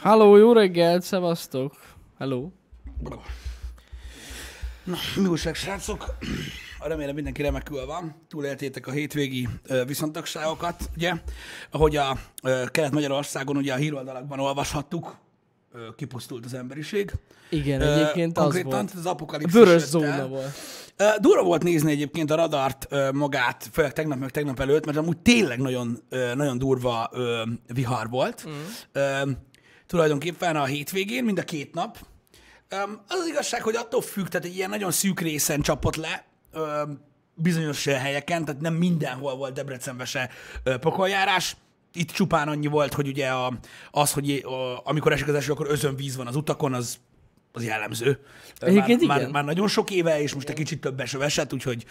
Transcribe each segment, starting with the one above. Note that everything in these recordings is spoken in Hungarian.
Halló, jó reggelt, szevasztok. Hello. Na, mi újság, srácok? Remélem mindenki remekül van. Túléltétek a hétvégi viszontagságokat, ugye? Ahogy a Kelet-Magyarországon ugye a híroldalakban olvashattuk, kipusztult az emberiség. Igen, egyébként az konkrétan volt. az apokalipszis Vörös zóna volt. Ö, Durva volt nézni egyébként a radart ö, magát, főleg tegnap meg tegnap előtt, mert amúgy tényleg nagyon, ö, nagyon durva ö, vihar volt. Mm. Ö, tulajdonképpen a hétvégén, mind a két nap. Az az igazság, hogy attól függ, tehát egy ilyen nagyon szűk részen csapott le, bizonyos helyeken, tehát nem mindenhol volt Debrecenbe se pokoljárás. Itt csupán annyi volt, hogy ugye a, az, hogy a, amikor esik az eső, akkor özönvíz van az utakon, az az jellemző. Egyébként már, igen. már, már nagyon sok éve, és most egy kicsit több eső esett, úgyhogy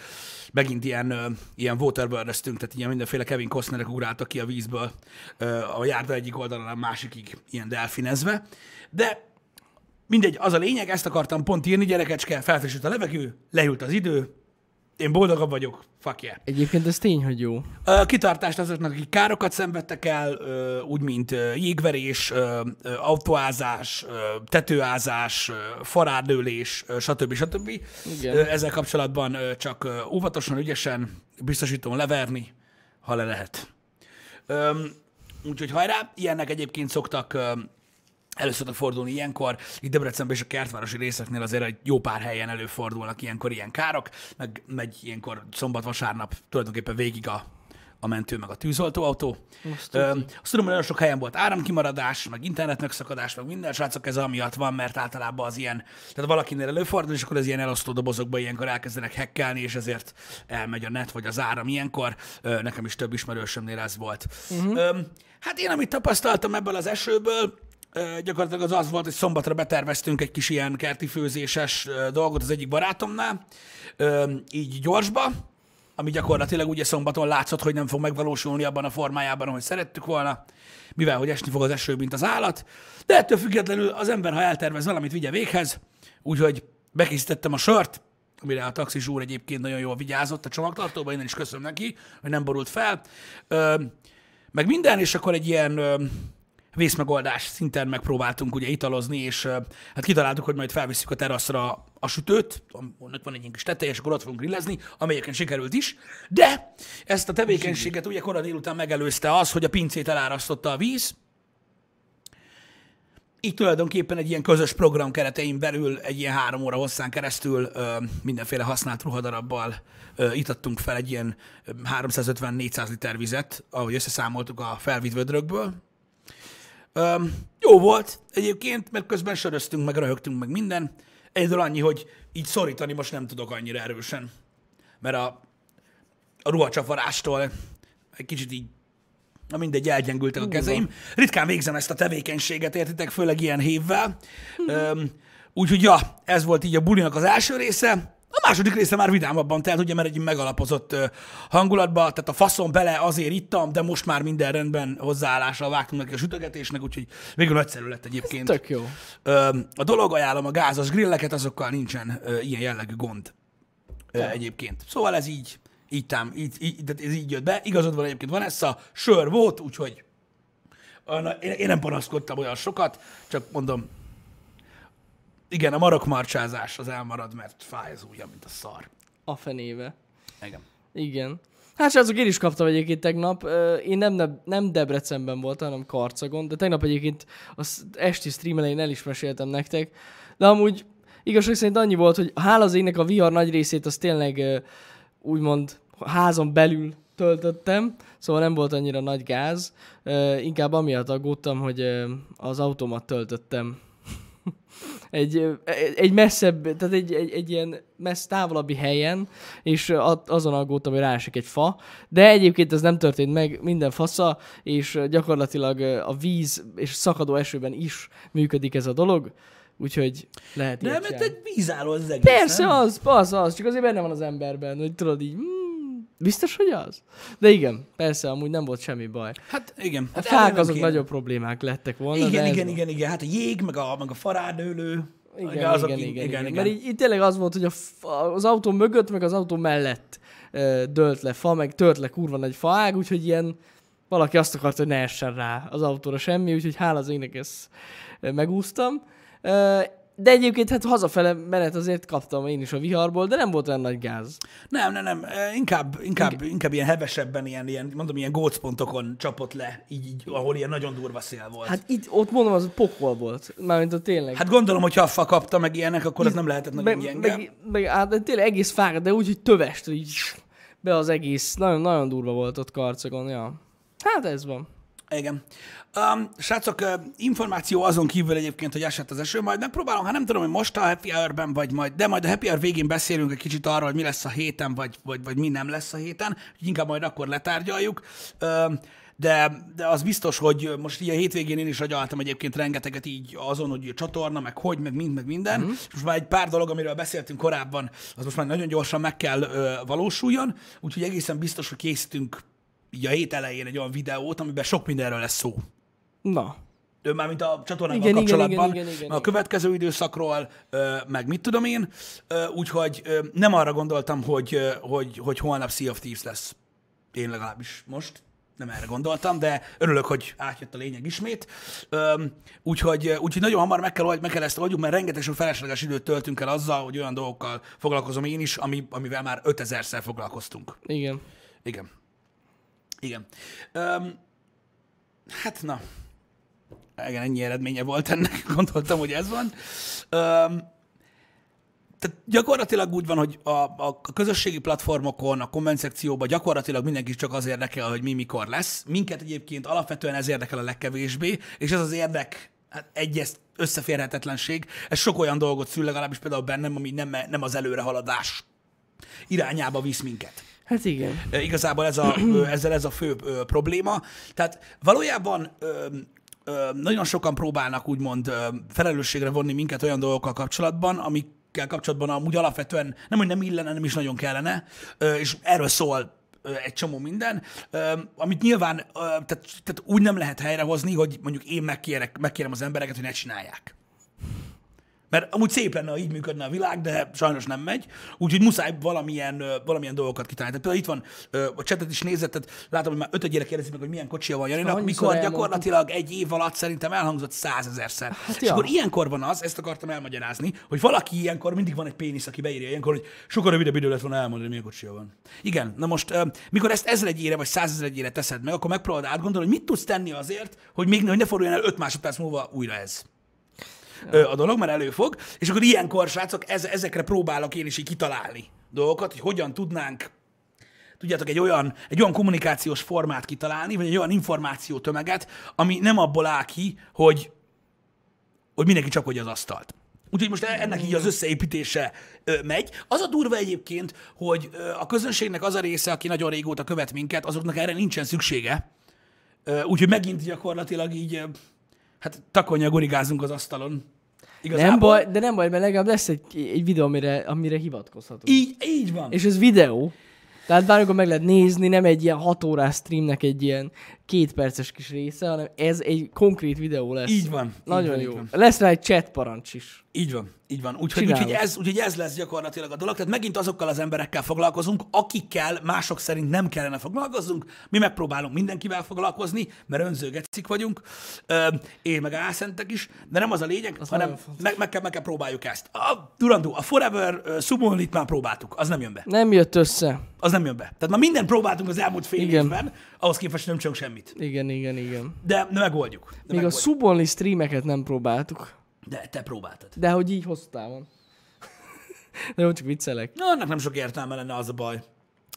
megint ilyen, ilyen waterburn tehát ilyen mindenféle Kevin Costnerek ugráltak ki a vízből a járda egyik oldalon a másikig ilyen delfinezve. De mindegy, az a lényeg, ezt akartam pont írni, gyerekecske, felfrissült a levegő, leült az idő, én boldogabb vagyok, fuck yeah. Egyébként ez tény, hogy jó. Ö, Kitartást azoknak, akik károkat szenvedtek el, úgy mint jégverés, autóázás, tetőázás, ö, stb. stb. Igen. Ezzel kapcsolatban csak óvatosan, ügyesen biztosítom leverni, ha le lehet. Úgyhogy hajrá, ilyennek egyébként szoktak elő szoktak fordulni ilyenkor. Itt Debrecenben és a kertvárosi részeknél azért egy jó pár helyen előfordulnak ilyenkor ilyen károk, meg megy ilyenkor szombat-vasárnap tulajdonképpen végig a, a mentő, meg a tűzoltóautó. Azt Ö, azt tudom, hogy nagyon sok helyen volt áramkimaradás, meg internet megszakadás, meg minden, srácok, ez amiatt van, mert általában az ilyen, tehát valakinél előfordul, és akkor az ilyen elosztó dobozokba ilyenkor elkezdenek hekkelni, és ezért elmegy a net, vagy az áram ilyenkor. Ö, nekem is több ismerősömnél ez volt. Uh-huh. Hát én, amit tapasztaltam ebből az esőből, Ö, gyakorlatilag az az volt, hogy szombatra beterveztünk egy kis ilyen kerti főzéses dolgot az egyik barátomnál, így gyorsba, ami gyakorlatilag ugye szombaton látszott, hogy nem fog megvalósulni abban a formájában, ahogy szerettük volna, mivel hogy esni fog az eső, mint az állat. De ettől függetlenül az ember, ha eltervez valamit, vigye véghez, úgyhogy bekészítettem a sört, amire a taxis úr egyébként nagyon jól vigyázott a csomagtartóban, innen is köszönöm neki, hogy nem borult fel. Meg minden, és akkor egy ilyen vészmegoldás szinten megpróbáltunk ugye italozni, és hát kitaláltuk, hogy majd felvisszük a teraszra a sütőt, annak van egy ilyen kis teteje, és akkor ott fogunk grillezni, amelyeken sikerült is, de ezt a tevékenységet ugye korai délután megelőzte az, hogy a pincét elárasztotta a víz, így tulajdonképpen egy ilyen közös program keretein belül egy ilyen három óra hosszán keresztül mindenféle használt ruhadarabbal itattunk fel egy ilyen ö, 350-400 liter vizet, ahogy összeszámoltuk a felvitt vödrökből. Ö, jó volt egyébként, mert közben söröztünk, meg röhögtünk, meg minden. Egyedül annyi, hogy így szorítani most nem tudok annyira erősen, mert a, a ruhacsaparástól egy kicsit így Na mindegy, elgyengültek a kezeim. Ritkán végzem ezt a tevékenységet, értitek, főleg ilyen hévvel. Öm, Úgyhogy ja, ez volt így a bulinak az első része. A második része már vidámabban telt, ugye, mert egy megalapozott hangulatba, tehát a faszon bele azért ittam, de most már minden rendben hozzáállással vágtunk neki a sütögetésnek, úgyhogy végül nagyszerű lett egyébként. Tök jó. A dolog, ajánlom a gázos grilleket, azokkal nincsen ilyen jellegű gond ö, egyébként. Szóval ez így, így, tám, így, így, de ez így jött be. Igazad van egyébként, van ez a sör volt, úgyhogy olyan- én, én nem panaszkodtam olyan sokat, csak mondom, igen, a marokmarcsázás az elmarad, mert fáj az ujjam, mint a szar. A fenébe. Igen. Igen. Hát srácok, én is kaptam egyébként tegnap. Én nem, nem, nem Debrecenben voltam, hanem Karcagon, de tegnap egyébként az esti stream elején el is meséltem nektek. De amúgy igazság szerint annyi volt, hogy hála az égnek a vihar nagy részét az tényleg úgymond házon belül töltöttem, szóval nem volt annyira nagy gáz. Inkább amiatt aggódtam, hogy az automat töltöttem egy, egy messzebb, tehát egy, egy, egy ilyen messz távolabbi helyen, és azon aggódtam, hogy ráesik egy fa, de egyébként ez nem történt meg, minden fasza, és gyakorlatilag a víz és szakadó esőben is működik ez a dolog, úgyhogy lehet De mert egy vízálló az egész, Persze nem? az, az, az, csak azért benne van az emberben, hogy tudod így, hmm, biztos, hogy az? De igen, persze, amúgy nem volt semmi baj. Hát igen. A Hát fák azok kéne. nagyobb problémák lettek volna, Igen, ez igen, van. igen, igen. Hát a jég, meg a, meg a farárdőlő. Igen, azok igen, így- igen, igen, igen, igen. Mert így, így tényleg az volt, hogy a, az autó mögött, meg az autó mellett ö, dölt le fa, meg tört le kurva nagy faág, úgyhogy ilyen Valaki azt akarta, hogy ne essen rá az autóra semmi, úgyhogy hála az égnek ezt megúsztam. Ö, De egyébként hát hazafele menet azért kaptam én is a viharból, de nem volt olyan nagy gáz. Nem, nem, nem. Inkább, inkább, inkább ilyen hevesebben, ilyen, ilyen, mondom, ilyen gócpontokon csapott le, így, így, ahol ilyen nagyon durva szél volt. Hát, itt, ott mondom, az pokol volt. Mármint a tényleg. hát gondolom, hogy ha fa kapta meg ilyenek, akkor az nem lehetett nagyon meg, gyenge. meg, meg, hát de tényleg egész fáradt, de úgy, hogy tövest, így be az egész. Nagyon, nagyon durva volt ott karcagon, ja. Hát ez van. Igen. Um, srácok, információ azon kívül egyébként, hogy esett az eső, majd megpróbálom, ha nem tudom, hogy most a Happy Hour-ben, vagy majd, de majd a Happy Hour végén beszélünk egy kicsit arról, hogy mi lesz a héten, vagy, vagy, vagy mi nem lesz a héten, inkább majd akkor letárgyaljuk. Um, de, de az biztos, hogy most így a hétvégén én is agyaltam egyébként rengeteget így azon, hogy csatorna, meg hogy, meg mind, meg minden. Mm. És most már egy pár dolog, amiről beszéltünk korábban, az most már nagyon gyorsan meg kell ö, valósuljon, úgyhogy egészen biztos, hogy készítünk így a hét elején egy olyan videót, amiben sok mindenről lesz szó. Na. Ő már mint a csatornával Igen, igen, kapcsolatban, igen, igen, igen, a következő időszakról, meg mit tudom én, úgyhogy nem arra gondoltam, hogy, hogy, hogy holnap Sea of Thieves lesz. Én legalábbis most nem erre gondoltam, de örülök, hogy átjött a lényeg ismét. Úgyhogy, úgyhogy nagyon hamar meg kell, meg kell ezt oldjuk, mert rengeteg sok felesleges időt töltünk el azzal, hogy olyan dolgokkal foglalkozom én is, ami, amivel már 5000-szer foglalkoztunk. Igen. Igen. Igen. Um, hát na, igen, ennyi eredménye volt ennek, gondoltam, hogy ez van. Um, tehát gyakorlatilag úgy van, hogy a, a közösségi platformokon, a komment szekcióban gyakorlatilag mindenki csak az érdekel, hogy mi mikor lesz. Minket egyébként alapvetően ez érdekel a legkevésbé, és ez az érdek, hát egyes összeférhetetlenség, ez sok olyan dolgot szül legalábbis például bennem, ami nem, nem az előrehaladás irányába visz minket. Hát igen. Igazából ez a, ezzel ez a fő probléma. Tehát valójában nagyon sokan próbálnak úgymond felelősségre vonni minket olyan dolgokkal kapcsolatban, amikkel kapcsolatban amúgy alapvetően nem, hogy nem illene, nem is nagyon kellene, és erről szól egy csomó minden, amit nyilván tehát, tehát úgy nem lehet helyrehozni, hogy mondjuk én megkérek, megkérem az embereket, hogy ne csinálják. Mert amúgy szép lenne, ha így működne a világ, de sajnos nem megy. Úgyhogy muszáj valamilyen, valamilyen dolgokat kitalálni. Tehát például itt van, a csetet is nézett, tehát látom, hogy már ötödjére kérdezik meg, hogy milyen kocsia van Janinak, mikor gyakorlatilag egy év alatt szerintem elhangzott százezerszer. Hát és ja. akkor ilyenkor van az, ezt akartam elmagyarázni, hogy valaki ilyenkor mindig van egy pénisz, aki beírja ilyenkor, hogy sokkal rövidebb idő lett volna elmondani, hogy milyen kocsia van. Igen, na most, mikor ezt ezregyére vagy százezregyére teszed meg, akkor megpróbálod átgondolni, hogy mit tudsz tenni azért, hogy még hogy ne forduljon el öt másodperc múlva újra ez a dolog, mert előfog, és akkor ilyenkor, srácok, ez, ezekre próbálok én is így kitalálni dolgokat, hogy hogyan tudnánk tudjátok, egy olyan, egy olyan kommunikációs formát kitalálni, vagy egy olyan információ tömeget, ami nem abból áll ki, hogy, hogy mindenki csapodja az asztalt. Úgyhogy most ennek így az összeépítése ö, megy. Az a durva egyébként, hogy ö, a közönségnek az a része, aki nagyon régóta követ minket, azoknak erre nincsen szüksége. Úgyhogy megint gyakorlatilag így, hát takonya gurigázunk az asztalon. Igazából. Nem baj, de nem baj, mert legalább lesz egy, egy videó, amire, amire hivatkozhatunk. Így, így van. És ez videó. Tehát bármikor meg lehet nézni, nem egy ilyen hat órás streamnek egy ilyen két perces kis része, hanem ez egy konkrét videó lesz. Így van. Így Nagyon van, jó. Így van. Lesz rá egy chat parancs is. Így van, így van. Úgyhogy, úgyhogy, ez, úgyhogy ez lesz gyakorlatilag a dolog. Tehát megint azokkal az emberekkel foglalkozunk, akikkel mások szerint nem kellene foglalkozzunk. Mi megpróbálunk mindenkivel foglalkozni, mert önzőgecik vagyunk, Ö, én meg álszentek is, de nem az a lényeg, Az hanem meg, meg, kell, meg kell próbáljuk ezt. A Durandó, a Forever uh, már próbáltuk, az nem jön be. Nem jött össze. Az nem jön be. Tehát már mindent próbáltunk az elmúlt fél Igen. évben, ahhoz képest nem csak semmit. Igen, igen, igen. De, de megoldjuk. De, Még a megoldjuk. Subonli streameket nem próbáltuk. de te próbáltad. De hogy így hosszú távon. De jó, csak viccelek. Na, annak nem sok értelme lenne az a baj.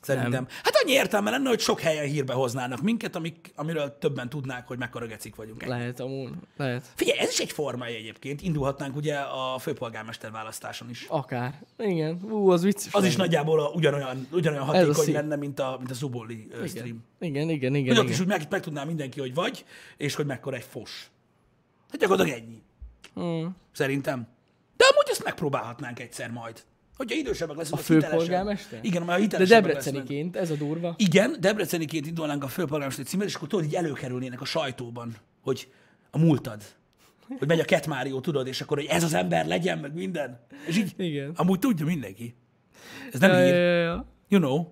Szerintem. Nem. Hát annyi értelme lenne, hogy sok helyen hírbe hoznának minket, amik, amiről többen tudnák, hogy mekkora gecik vagyunk. Lehet amúgy. Lehet. Figyelj, ez is egy formája egyébként. Indulhatnánk ugye a főpolgármester választáson is. Akár. Igen. Ú, az vicces. Az is nagyjából a, ugyanolyan, ugyanolyan hatékony lenne, mint a, mint a Zuboli ö, stream. Igen, igen, igen. igen, Hogy ott igen. is úgy meg, meg tudná mindenki, hogy vagy, és hogy mekkora egy fos. Hát gyakorlatilag ennyi. Hmm. Szerintem. De amúgy ezt megpróbálhatnánk egyszer majd. Hogyha idősebbek leszünk, A főpolgármester? Igen, a De debreceniként, ez a durva. Igen, Debreceniként indulnánk a főpolgármester címmel, és akkor tudod, így előkerülnének a sajtóban, hogy a múltad. Hogy megy a Ketmárió, tudod, és akkor, hogy ez az ember legyen, meg minden. És így, Igen. amúgy tudja mindenki. Ez nem Ja, hír. ja, ja. You know.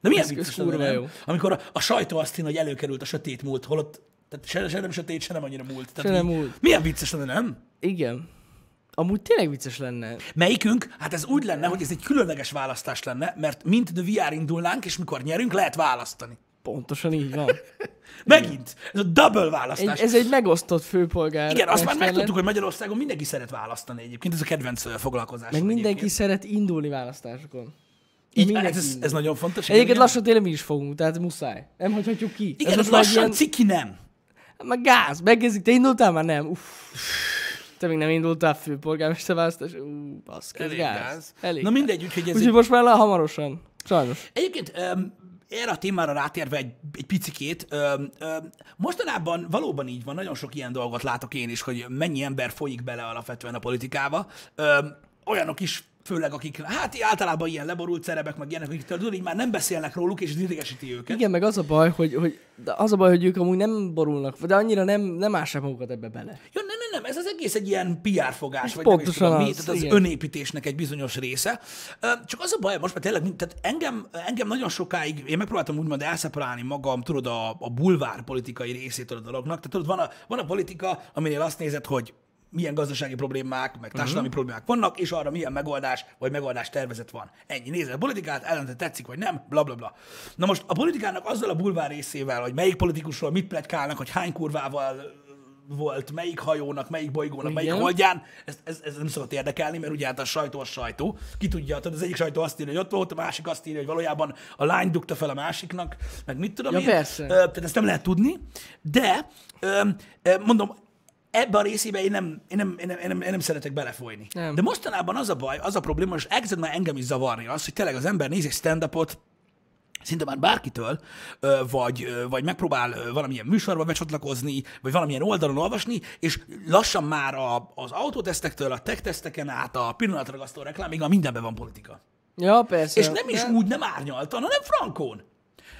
De milyen vicces lenne, jó. Amikor a, a sajtó azt hinne, hogy előkerült a sötét múlt, holott tehát se, se nem sötét, se nem annyira múlt. Tehát Se nem múlt. Milyen vicces lenne, nem? Igen. Amúgy tényleg vicces lenne. Melyikünk? Hát ez úgy lenne, hogy ez egy különleges választás lenne, mert mint The VR indulnánk, és mikor nyerünk, lehet választani. Pontosan így van. Megint. Ez a double Egy, választás. ez egy megosztott főpolgár. Igen, azt már megtudtuk, hogy Magyarországon mindenki szeret választani egyébként. Ez a kedvenc foglalkozás. Meg mindenki egyébként. szeret indulni választásokon. Így, mindenki ez, ez, ez, nagyon fontos. Egyébként lassan tényleg mi is fogunk, tehát muszáj. Nem hagyhatjuk ki. Igen, ez egy lassan ilyen- ciki nem. Meg gáz, megkezdik. Te indultál már? Nem. Uff. Te még nem indultál főpolgármester választás? Ú, baszki, ez Elég gáz. gáz. Elég Na mindegy, úgyhogy ez Úgyhogy most már le hamarosan. Sajnos. Egyébként öm, erre a témára rátérve egy, egy picikét, öm, öm, mostanában valóban így van, nagyon sok ilyen dolgot látok én is, hogy mennyi ember folyik bele alapvetően a politikába. Öm, olyanok is, főleg akik, hát általában ilyen leborult szerepek, meg ilyenek, akik tudod, így már nem beszélnek róluk, és idegesíti őket. Igen, meg az a baj, hogy, hogy de az a baj, hogy ők amúgy nem borulnak, de annyira nem, nem ássák magukat ebbe bele. Ja, nem, nem, nem, ez az egész egy ilyen PR fogás, vagy pontosan nem is tudom, mi, az, tehát az igen. önépítésnek egy bizonyos része. Csak az a baj, most már tényleg, tehát engem, engem nagyon sokáig, én megpróbáltam úgymond elszeparálni magam, tudod, a, a bulvár politikai részétől a dolognak. Tehát tudod, van a, van a politika, aminél azt nézed, hogy milyen gazdasági problémák, meg társadalmi uh-huh. problémák vannak, és arra milyen megoldás, vagy megoldás tervezet van. Ennyi. Nézed a politikát, ellente tetszik, vagy nem, bla bla bla. Na most a politikának azzal a bulvár részével, hogy melyik politikusról mit pletykálnak, hogy hány kurvával volt, melyik hajónak, melyik bolygónak, melyik Igen. holdján, ez, ez, ez nem szokott érdekelni, mert ugye hát a sajtó a sajtó. Ki tudja, tudod, az egyik sajtó azt írja, hogy ott volt, a másik azt írja, hogy valójában a lány dugta fel a másiknak, meg mit tudom Ja, én. persze. Tehát ezt nem lehet tudni, de mondom, ebben a részében én nem, én nem, én nem, én nem, én nem szeretek belefolyni. Nem. De mostanában az a baj, az a probléma, és elkezdett már engem is zavarni az, hogy tényleg az ember néz egy stand-upot, szinte már bárkitől, vagy, vagy megpróbál valamilyen műsorba becsatlakozni, vagy valamilyen oldalon olvasni, és lassan már a, az autótesztektől, a tech teszteken át a pillanatragasztó reklámig a mindenben van politika. Ja, persze. És nem is de- úgy, nem árnyaltan, hanem frankón.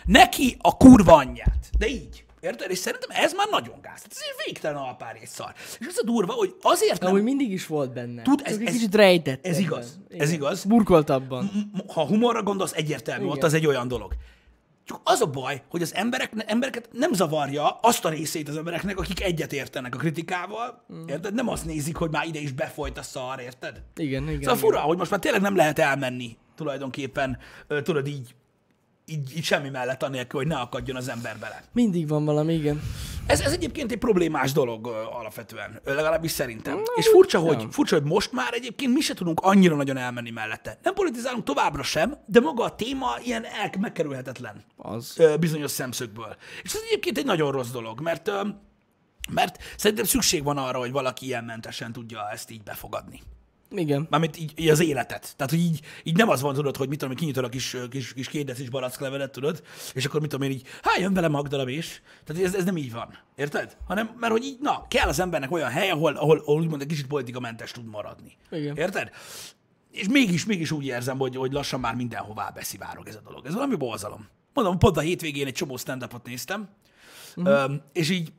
Neki a kurva anyját. De így. Érted? És szerintem ez már nagyon gáz. Tehát ez egy végtelen alpár és szar. És az a durva, hogy azért nem... Amúgy mindig is volt benne. Tud, ez- egy ez- kicsit rejtett. ez igaz. Igen. Ez igaz. Burkoltabban. Ha humorra gondolsz, egyértelmű, Igen. ott az egy olyan dolog. Csak az a baj, hogy az emberek, embereket nem zavarja azt a részét az embereknek, akik egyet értenek a kritikával, mm. érted? Nem azt nézik, hogy már ide is befolyt a szar, érted? Igen, igen. Szóval igen. fura, hogy most már tényleg nem lehet elmenni tulajdonképpen, tudod így, így, így semmi mellett anélkül, hogy ne akadjon az ember bele. Mindig van valami, igen. Ez, ez egyébként egy problémás dolog alapvetően, legalábbis szerintem. És furcsa hogy, furcsa, hogy most már egyébként mi se tudunk annyira nagyon elmenni mellette. Nem politizálunk továbbra sem, de maga a téma ilyen el, megkerülhetetlen Az. bizonyos szemszögből. És ez egyébként egy nagyon rossz dolog, mert, mert szerintem szükség van arra, hogy valaki ilyen mentesen tudja ezt így befogadni. Igen. Mármint így, így az életet. Tehát, hogy így, így nem az van, tudod, hogy mit tudom, kinyitod a kis, kis, kis kérdezés baracklevelet, tudod, és akkor mit tudom én így, hát jön vele Magdala és. Tehát ez, ez nem így van. Érted? Hanem, mert hogy így, na, kell az embernek olyan hely, ahol, ahol, ahol úgymond egy kicsit politikamentes tud maradni. Igen. Érted? És mégis, mégis úgy érzem, hogy, hogy lassan már mindenhová beszivárog ez a dolog. Ez valami borzalom. Mondom, pont a hétvégén egy csomó stand néztem, uh-huh. és így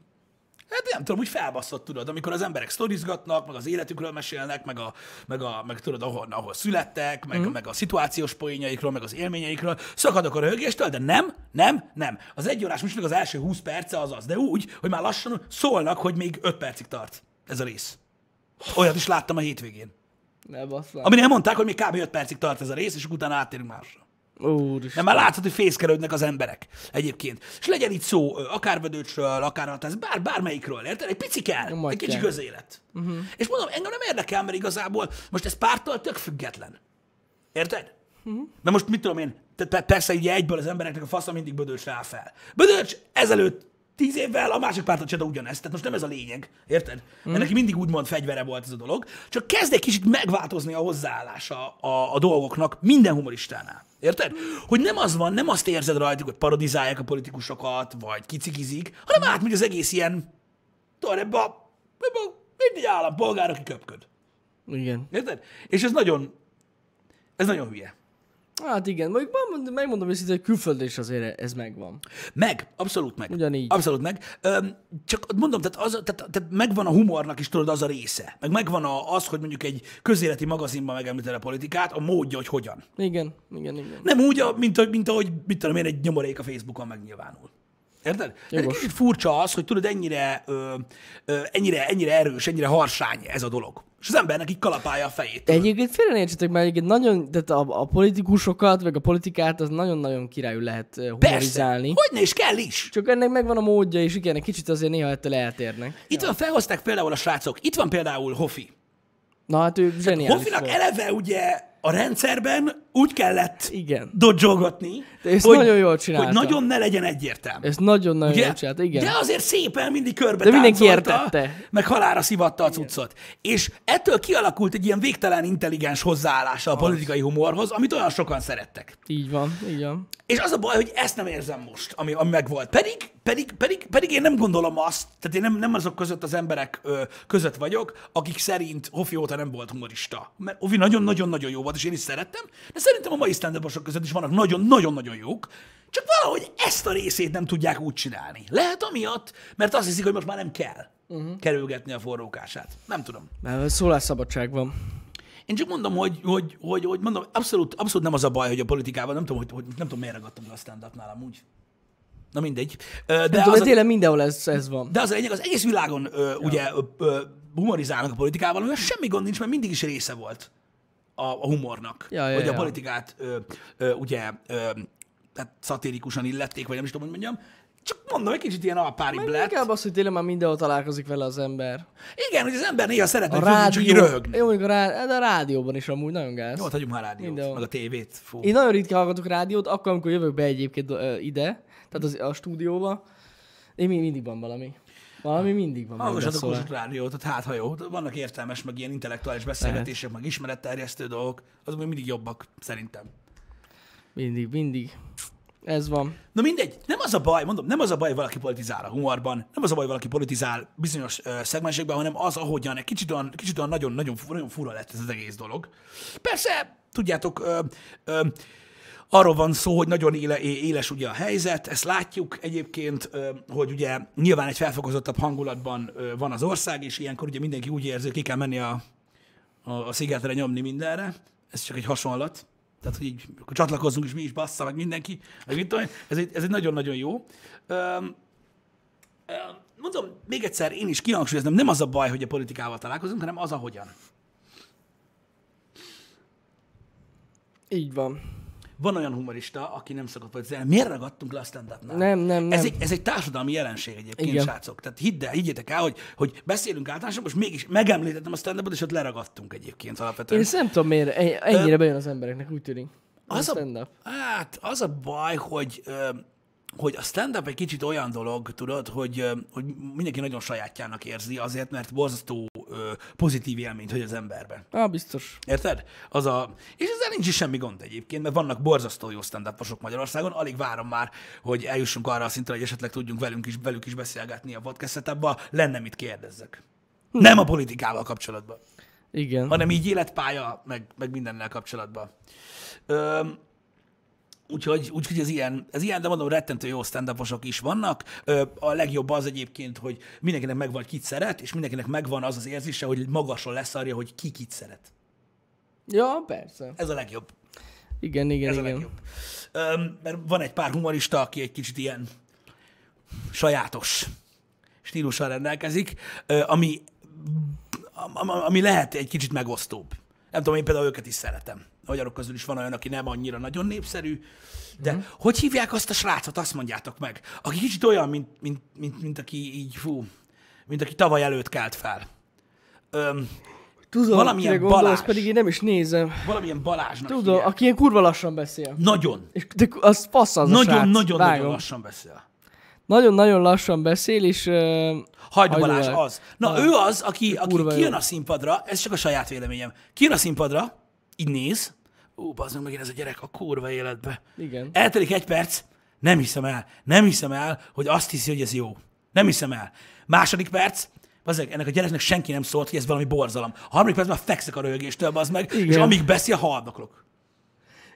Hát nem tudom, úgy felbasszott, tudod, amikor az emberek sztorizgatnak, meg az életükről mesélnek, meg, a, meg, a, meg tudod, ahol, ahol születtek, meg, mm. meg a szituációs poénjaikról, meg az élményeikről, szakadok a röhögéstől, de nem, nem, nem. Az egy órás műsornak az első 20 perce az az, de úgy, hogy már lassan szólnak, hogy még 5 percig tart ez a rész. Olyat is láttam a hétvégén. Ne basszál. Amin elmondták, hogy még kb. 5 percig tart ez a rész, és utána áttérünk másra. Úristen. Nem, már látszott, hogy fészkelődnek az emberek egyébként. És legyen itt szó akár vödöcsről, akár hatás, bár, bármelyikről, érted? Egy pici kell, Majd egy kicsi kell. közélet. Uh-huh. És mondom, engem nem érdekel, mert igazából most ez pártól tök független. Érted? Uh-huh. Mert most mit tudom én, tehát persze ugye egyből az embereknek a fasza mindig Bödöcsre áll fel. Bödöcs ezelőtt tíz évvel a másik pártot csinálta ugyanezt, tehát most nem ez a lényeg, érted? Mm. Mert neki mindig úgymond fegyvere volt ez a dolog, csak kezd egy kicsit megváltozni a hozzáállása a, a dolgoknak minden humoristánál. Érted? Hogy nem az van, nem azt érzed rajtuk, hogy parodizálják a politikusokat, vagy kicikizik, hanem átmegy az egész ilyen, tudod, ebbe a, ebbe a mindig állampolgár, aki köpköd. Igen. Érted? És ez nagyon, ez nagyon hülye. Hát igen, mondjuk megmondom, őszintén, hogy külföldön is azért ez megvan. Meg, abszolút meg. Ugyanígy. Abszolút meg. Öm, csak mondom, tehát, az, tehát, tehát megvan a humornak is tudod az a része. Meg megvan a, az, hogy mondjuk egy közéleti magazinban megemlíted a politikát, a módja, hogy hogyan. Igen, igen, igen. Nem úgy, mint, mint ahogy, mit tudom én, egy nyomorék a Facebookon megnyilvánul. Érted? Kicsit furcsa az, hogy tudod, ennyire, ö, ö, ennyire, ennyire erős, ennyire harsány ez a dolog. És az embernek így kalapálja a fejét. Egyébként félre ne értsetek, mert egyébként nagyon, tehát a, a politikusokat, meg a politikát, az nagyon-nagyon királyul lehet Persze, humorizálni. hogy ne is kell is. Csak ennek megvan a módja, és igen, egy kicsit azért néha ettől eltérnek. Itt van, felhozták például a srácok, itt van például Hofi. Na hát ő zseniális Hofinak volt. eleve ugye a rendszerben úgy kellett Igen. dodzsolgatni, De ezt nagyon jól csinálta. hogy nagyon ne legyen egyértelmű. Ezt nagyon-nagyon Ugye? jól csinálta, igen. De azért szépen mindig körbe De mindenki értette. Meg halára szivatta a cuccot. És ettől kialakult egy ilyen végtelen intelligens hozzáállása a politikai humorhoz, amit olyan sokan szerettek. Így van, így van. És az a baj, hogy ezt nem érzem most, ami, ami megvolt. Pedig, pedig, pedig, pedig én nem gondolom azt, tehát én nem, nem azok között az emberek ö, között vagyok, akik szerint Hofi óta nem volt humorista. Mert Hofi nagyon-nagyon-nagyon jó volt, és én is szerettem, de szerintem a mai stand között is vannak nagyon-nagyon-nagyon jók, csak valahogy ezt a részét nem tudják úgy csinálni. Lehet amiatt, mert azt hiszik, hogy most már nem kell uh-huh. kerülgetni a forrókását. Nem tudom. Mert szólásszabadság van. Én csak mondom, hogy, hogy, hogy, hogy mondom, abszolút, abszolút nem az a baj, hogy a politikában, nem tudom, hogy, hogy nem tudom, miért ragadtam le a stand-upnál amúgy. Na mindegy. De, tudom, az, a, tényleg mindenhol ez, ez van. de az a lényeg, az egész világon ö, ugye ö, humorizálnak a politikával, mert semmi gond nincs, mert mindig is része volt a, a humornak. Ja, ja, hogy a ja. politikát ö, ö, ugye ö, tehát szatirikusan illették, vagy nem is tudom, hogy mondjam. Csak mondom, egy kicsit ilyen alpári lett. inkább az, hogy tényleg már mindenhol találkozik vele az ember. Igen, hogy az ember néha szeretne, A hogy rádió... csak röhögni. jó, mondjuk a, rá, de a rádióban is amúgy nagyon gáz. Jó, hát hagyjuk már a rádiót, Mindenhol. meg a tévét. Fú. Én nagyon ritkán hallgatok rádiót, akkor, amikor jövök be egyébként ö, ide, tehát az, a stúdióba, én mi- mindig van valami. Valami mindig van. Hallgassatok megszólal. Kossuth rádiót, tehát hát ha jó. Vannak értelmes, meg ilyen intellektuális beszélgetések, meg ismeretterjesztő dolgok, azok még mindig jobbak, szerintem. Mindig, mindig. Ez van. Na mindegy, nem az a baj, mondom, nem az a baj, valaki politizál a humorban, nem az a baj, valaki politizál bizonyos ö, szegmensekben, hanem az, ahogyan egy kicsit olyan, kicsit olyan nagyon, nagyon, nagyon fura lett ez az egész dolog. Persze, tudjátok, ö, ö, arról van szó, hogy nagyon éle, éles ugye a helyzet, ezt látjuk egyébként, hogy ugye nyilván egy felfokozottabb hangulatban van az ország, és ilyenkor ugye mindenki úgy érzi, hogy ki kell menni a, a, a szigetre nyomni mindenre. Ez csak egy hasonlat. Tehát, hogy így akkor csatlakozzunk is mi is, bassza, meg mindenki. Meg mit tudom, ez egy, ez egy nagyon-nagyon jó. Mondom, még egyszer, én is kihangsúlyozom, nem az a baj, hogy a politikával találkozunk, hanem az, ahogyan. Így van. Van olyan humorista, aki nem szokott politizálni. Miért ragadtunk le a stand Nem, nem, nem. Ez egy, ez egy társadalmi jelenség egyébként, Igen. srácok. Tehát hidd el, higgyétek el, hogy, hogy beszélünk általánosan, most mégis megemlítettem a stand és ott leragadtunk egyébként alapvetően. Én nem tudom miért, en- ennyire bejön az embereknek, úgy tűnik. Az a- a stand-up. Hát az a baj, hogy, hogy a stand-up egy kicsit olyan dolog, tudod, hogy, hogy mindenki nagyon sajátjának érzi, azért, mert borzasztó ö, pozitív élményt hogy az emberben. Ah, biztos. Érted? Az a... És ezzel nincs is semmi gond egyébként, mert vannak borzasztó jó stand Magyarországon. Alig várom már, hogy eljussunk arra a szintre, hogy esetleg tudjunk velünk is, velük is beszélgetni a podcast lenne mit kérdezzek. Nem a politikával kapcsolatban Igen. hanem így életpálya, meg, meg mindennel kapcsolatban. Öm, úgyhogy, úgyhogy ez ilyen, ez ilyen, de mondom, rettentő jó stand is vannak. A legjobb az egyébként, hogy mindenkinek megvan, hogy kit szeret, és mindenkinek megvan az az érzése, hogy magason leszarja, hogy ki kit szeret. Ja, persze. Ez a legjobb. Igen, igen, Ez a igen. legjobb. Öm, mert van egy pár humorista, aki egy kicsit ilyen sajátos stílussal rendelkezik, ami, am- am- ami lehet egy kicsit megosztóbb. Nem tudom, én például őket is szeretem. A magyarok közül is van olyan, aki nem annyira nagyon népszerű, de mm. hogy hívják azt a srácot, azt mondjátok meg, aki kicsit olyan, mint, mint, mint, mint aki így, fú, mint aki tavaly előtt kelt fel. Öm, Tudom, Valamilyen gondolsz, Balázs. pedig én nem is nézem. valamilyen Balázsnak Tudom, hívják. aki ilyen kurva lassan beszél. Nagyon, És de az fasz az a srác. nagyon-nagyon Vágom. lassan beszél. Nagyon-nagyon lassan beszél, és... Uh, Hajdú Balázs az. Na, ő az, aki, aki kijön jó. a színpadra, ez csak a saját véleményem, kijön a színpadra, így néz, ú, bazd meg megint ez a gyerek a kurva életbe. igen. Eltelik egy perc, nem hiszem el, nem hiszem el, hogy azt hiszi, hogy ez jó. Nem hiszem el. Második perc, Bazdmeg, ennek a gyereknek senki nem szólt, hogy ez valami borzalom. A harmadik percben már fekszek a röhögéstől, bazd meg, és Igen. amíg beszél, haldoklok.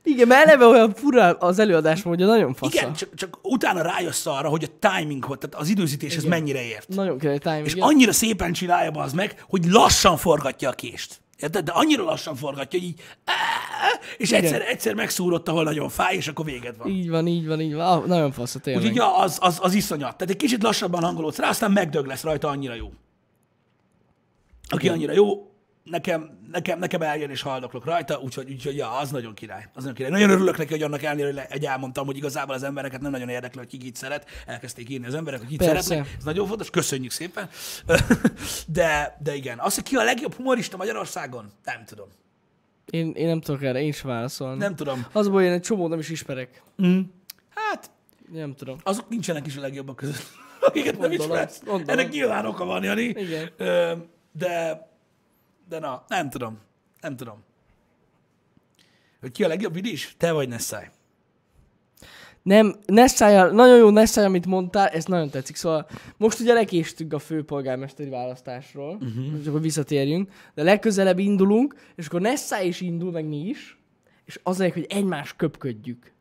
Igen, mert eleve olyan fura az előadás, hogy nagyon fasz. Igen, csak, csak utána rájössz arra, hogy a timing, tehát az időzítés ez mennyire ért. Nagyon kell timing. És igen. annyira szépen csinálja az meg, hogy lassan forgatja a kést. Érted? De annyira lassan forgatja, hogy így... És egyszer, egyszer megszúrott, ahol nagyon fáj, és akkor véged van. Így van, így van, így van. Ah, nagyon fasz a tényleg. Úgyhogy ja, az, az, az iszonyat. Tehát egy kicsit lassabban hangolódsz rá, aztán megdög lesz rajta annyira jó. Aki annyira jó, nekem, nekem, nekem eljön és haldoklok rajta, úgyhogy, úgyhogy ja, az nagyon király. Az nagyon király. Nagyon örülök neki, hogy annak ellenére, hogy egy elmondtam, hogy igazából az embereket nem nagyon érdekli, hogy ki kit szeret. Elkezdték írni az emberek, hogy kit Persze. szeretnek. Ez nagyon fontos, köszönjük szépen. De, de igen, az, hogy ki a legjobb humorista Magyarországon, nem tudom. Én, én nem tudok erre, én sem válaszolni. Nem tudom. Az baj, én egy csomó nem is ismerek. Hát, Nem tudom. azok nincsenek is a legjobbak között, akiket nem Gondolom, ismersz. gondolom. Ennek nyilván oka van, Jani. Igen. Ö, De, de na, nem tudom. Nem tudom. Hogy ki a legjobb vidis? Te vagy Nessai. Nem, Nessája, nagyon jó Nessája, amit mondtál, ez nagyon tetszik. Szóval most ugye lekéstünk a főpolgármesteri választásról, uh-huh. csak akkor visszatérjünk, de legközelebb indulunk, és akkor Nessai is indul, meg mi is, és az hogy egymást köpködjük.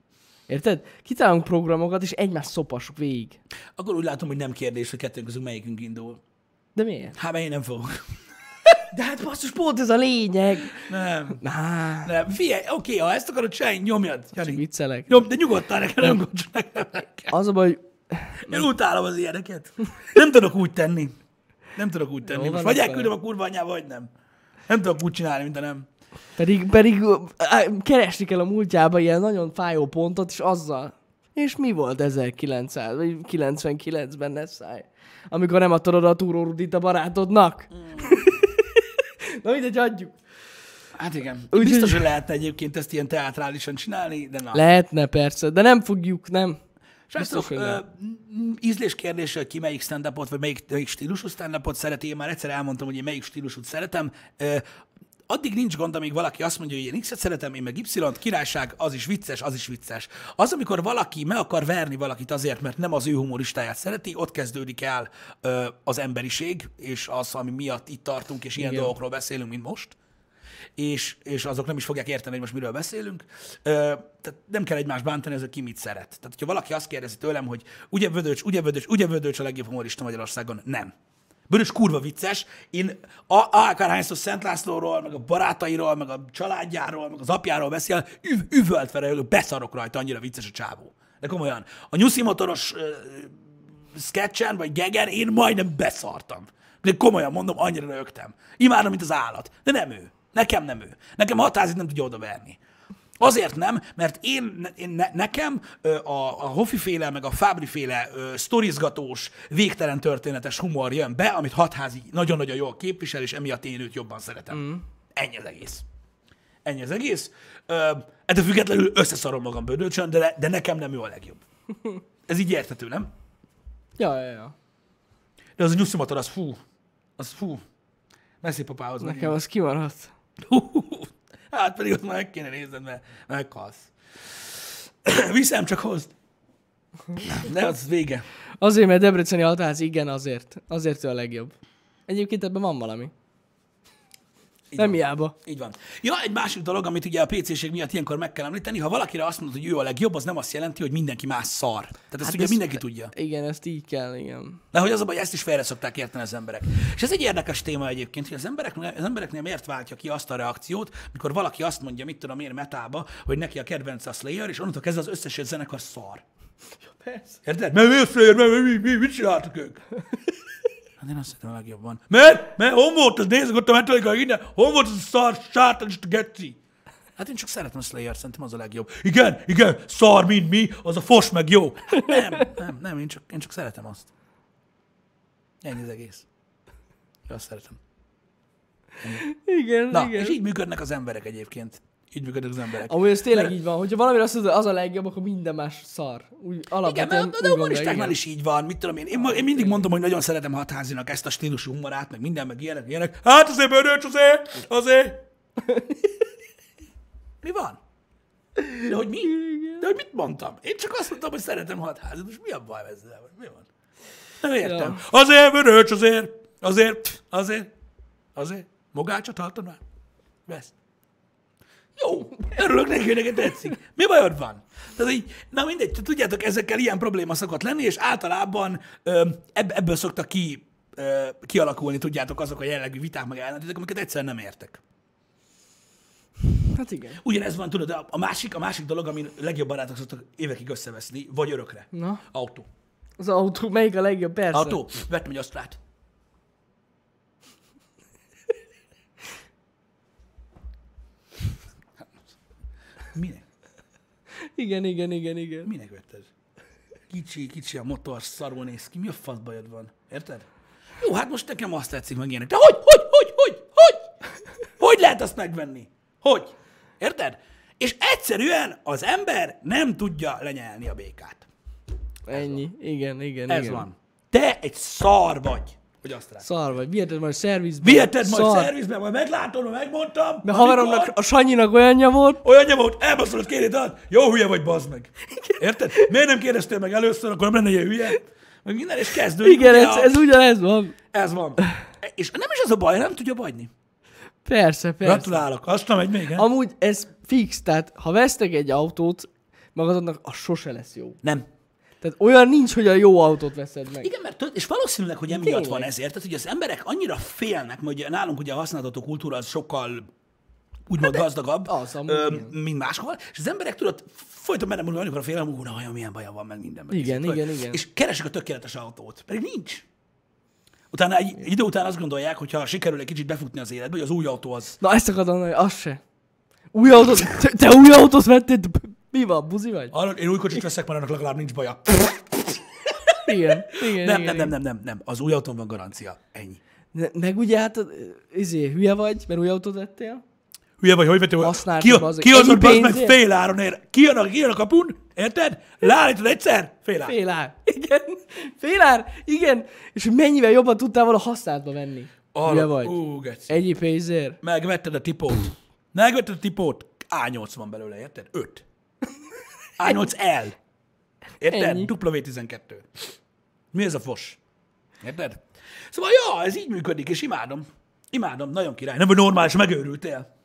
Érted? Kitálunk programokat, és egymást szopassuk végig. Akkor úgy látom, hogy nem kérdés, hogy kettőnk közül melyikünk indul. De miért? Hát, mert én nem fogok. De hát basszus, pont ez a lényeg. Nem. Nah, Nem. Figyelj, oké, ha ezt akarod csinálni, nyomjad. csak Jani. viccelek. Nyom, de nyugodtan nekem nem nekem. Az a baj, Én utálom az ilyeneket. Nem tudok úgy tenni. Nem tudok úgy tenni. Jó, Most vagy elküldöm a kurva anyába, vagy nem. Nem tudok úgy csinálni, mint a nem. Pedig, pedig keresni kell a múltjába ilyen nagyon fájó pontot, és azzal. És mi volt 1900 vagy 99-ben Nessai? Amikor nem adtad oda a Túró Rudit a barátodnak? Na mindegy, adjuk. Hát igen. Úgy- Biztos, hogy lehetne egyébként ezt ilyen teátrálisan csinálni, de na. Lehetne persze, de nem fogjuk, nem. Srácok, ízlés kérdése, hogy ki melyik stand vagy melyik, melyik stílusú stand szereti. Én már egyszer elmondtam, hogy én melyik stílusút szeretem. Ö, addig nincs gond, amíg valaki azt mondja, hogy én X-et szeretem, én meg Y-t, királyság, az is vicces, az is vicces. Az, amikor valaki meg akar verni valakit azért, mert nem az ő humoristáját szereti, ott kezdődik el ö, az emberiség, és az, ami miatt itt tartunk, és ilyen Igen. dolgokról beszélünk, mint most és, és azok nem is fogják érteni, hogy most miről beszélünk. Ö, tehát nem kell egymást bántani, ez ki mit szeret. Tehát, hogyha valaki azt kérdezi tőlem, hogy ugye Vödöcs, ugye Vödöcs, ugye Vödöcs a legjobb humorista Magyarországon, nem. Vödöcs kurva vicces. Én a- akárhányszor Szent Lászlóról, meg a barátairól, meg a családjáról, meg az apjáról beszél, üv, üvöltve rajta, beszarok rajta, annyira vicces a csávó. De komolyan. A nyuszi motoros ö, sketchen, vagy gegen én majdnem beszartam. De komolyan mondom, annyira rögtem. Imádom, mint az állat. De nem ő. Nekem nem ő. Nekem hatázit nem tudja odaverni. Azért nem, mert én, én ne, nekem a, a Hoffi féle, meg a Fábri féle ö, sztorizgatós, végtelen történetes humor jön be, amit hatházi nagyon-nagyon jól képvisel, és emiatt én őt jobban szeretem. Mm. Ennyi az egész. Ennyi az egész. Ö, ettől függetlenül összeszarom magam bődölcsön, de, de nekem nem ő a legjobb. Ez így érthető, nem? Ja, ja, ja. De az a nyusszimator, az fú, az fú. Messzi papához Nekem az kimaradt. Hát pedig ott meg kéne nézned, mert meghalsz. Viszem csak hozd. De az vége. Azért, mert Debreceni Altáz, igen, azért. Azért ő a legjobb. Egyébként ebben van valami. Így Nem van. hiába. Így van. Ja, egy másik dolog, amit ugye a PC-ség miatt ilyenkor meg kell említeni, ha valakire azt mondod, hogy ő a legjobb, az nem azt jelenti, hogy mindenki más szar. Tehát ezt hát ugye ezt- mindenki tudja. Igen, ezt így kell, igen. De hogy az a baj, ezt is félre szokták érteni az emberek. És ez egy érdekes téma egyébként, hogy az embereknél, az embereknél miért váltja ki azt a reakciót, mikor valaki azt mondja, mit tudom én, metába, hogy neki a kedvenc a Slayer, és onnantól kezdve az összes zenekar szar. Persze. Érted? Mert mi a Slayer? Mert mi, mi, mit csináltak ők? Hát én azt hiszem a legjobban. Mert? Mert hon volt az, nézzük ott a Metallica innen, hon volt az a szar, sátán, geci. Hát én csak szeretem a Slayer, szerintem az a legjobb. Igen, igen, szar, mint mi, az a fos meg jó. Hát nem, nem, nem, én csak, én csak szeretem azt. Ennyi az egész. Én azt szeretem. Igen, Na, igen. és így működnek az emberek egyébként. Így működnek az emberek. Amúgy ez tényleg Mert- így van, hogyha valami azt mondod, az a legjobb, akkor minden más szar. Úgy Igen, alapvetően mert úgy de gondolja, humoristáknál igen. is így van, mit tudom én. Én, én mindig mondom, hogy nagyon szeretem hatházinak ezt a stílusú humorát, meg minden, meg ilyenek, ilyenek. Hát azért bőröcs, azért, azért. Mi van? De hogy mi? De hogy mit mondtam? Én csak azt mondtam, hogy szeretem hatházat. Most mi a baj ezzel? Mi van? Nem értem. Ja. Azért bőröcs, azért, azért, azért, azért. Mogácsot halltad már? Vesz. Jó, örülök neki, hogy neked tetszik. Mi bajod van? Tehát így, na mindegy, tudjátok, ezekkel ilyen probléma szokott lenni, és általában ebb, ebből szoktak ki, ö, kialakulni, tudjátok, azok a jellegű viták meg ellentétek, amiket egyszerűen nem értek. Hát igen. Ugyanez van, tudod, a- másik, a másik dolog, ami legjobb barátok szoktak évekig összeveszni, vagy örökre. Na, Autó. az autó, melyik a legjobb? Persze. Autó. Vettem egy asztrát. Minek? Igen, igen, igen, igen. Minek vetted? Kicsi, kicsi a motor, szarul néz ki. Mi a fasz bajod van? Érted? Jó, hát most nekem azt tetszik meg ilyenek. De hogy, hogy, hogy, hogy, hogy? Hogy lehet azt megvenni? Hogy? Érted? És egyszerűen az ember nem tudja lenyelni a békát. Ennyi. Igen, igen, Ez igen. van. Te egy szar vagy, hogy azt rá. Szar vagy. Viheted majd szervizbe. Viheted majd szervizbe, majd meglátod, majd megmondtam. Mert haveromnak, a Sanyinak olyanja volt, Olyan nyomott, elbaszolod kérét ad, jó hülye vagy, bazd meg. Érted? Miért nem kérdeztél meg először, akkor nem lenne ilyen hülye? Meg minden, és kezdődik. igen, ez, a- ez ugyanez van. ez van. És nem is az a baj, nem tudja bajni. Persze, persze. Gratulálok, azt nem megy még, he? Amúgy ez fix, tehát ha vesztek egy autót, magadnak az sose lesz jó. Nem. Tehát olyan nincs, hogy a jó autót veszed meg. Igen, mert tudod, és valószínűleg, hogy emiatt Tényleg. van ezért, tehát hogy az emberek annyira félnek, ugye nálunk ugye a használható kultúra az sokkal úgymond gazdagabb, az, amúgy ö, mint máshol, és az emberek tudod, folyton benne mondani, amikor a félelem, hú, na, olyan milyen baja van, meg minden. Meg Igen, igen, hogy- igen. És keresik a tökéletes autót, pedig nincs. Utána egy, egy idő után azt gondolják, hogy ha sikerül egy kicsit befutni az életbe, hogy az új autó az. Na ezt akartam mondani, az se. Új autót, te, te új autót vettél? Mi van, buzi vagy? Arra, én új kocsit veszek, mert annak legalább nincs baja. Igen, igen, Nem, igen, nem, nem, nem, nem, nem. Az új autón van garancia. Ennyi. Ne, meg ugye hát, izé, hülye vagy, mert új autót vettél? Hülye vagy, hogy vettél? Használtad, Ki, bazd- ki az, hogy bazd meg fél áron ér? Ki jön, a, ki jön a kapun? Érted? Leállítod egyszer? Fél ár. Fél ár. Igen. Fél ár? Igen. És hogy mennyivel jobban tudtál volna használatba venni. Arra- Hülye vagy. Ú, geci. Ennyi pénzért. Megvetted a tipót. Megvetted a tipót. A8 van belőle, érted? 5. A8L. Érted? Ennyi. W12. Mi ez a fos? Érted? Szóval, ja, ez így működik, és imádom. Imádom, nagyon király. Nem, hogy normális, megőrültél.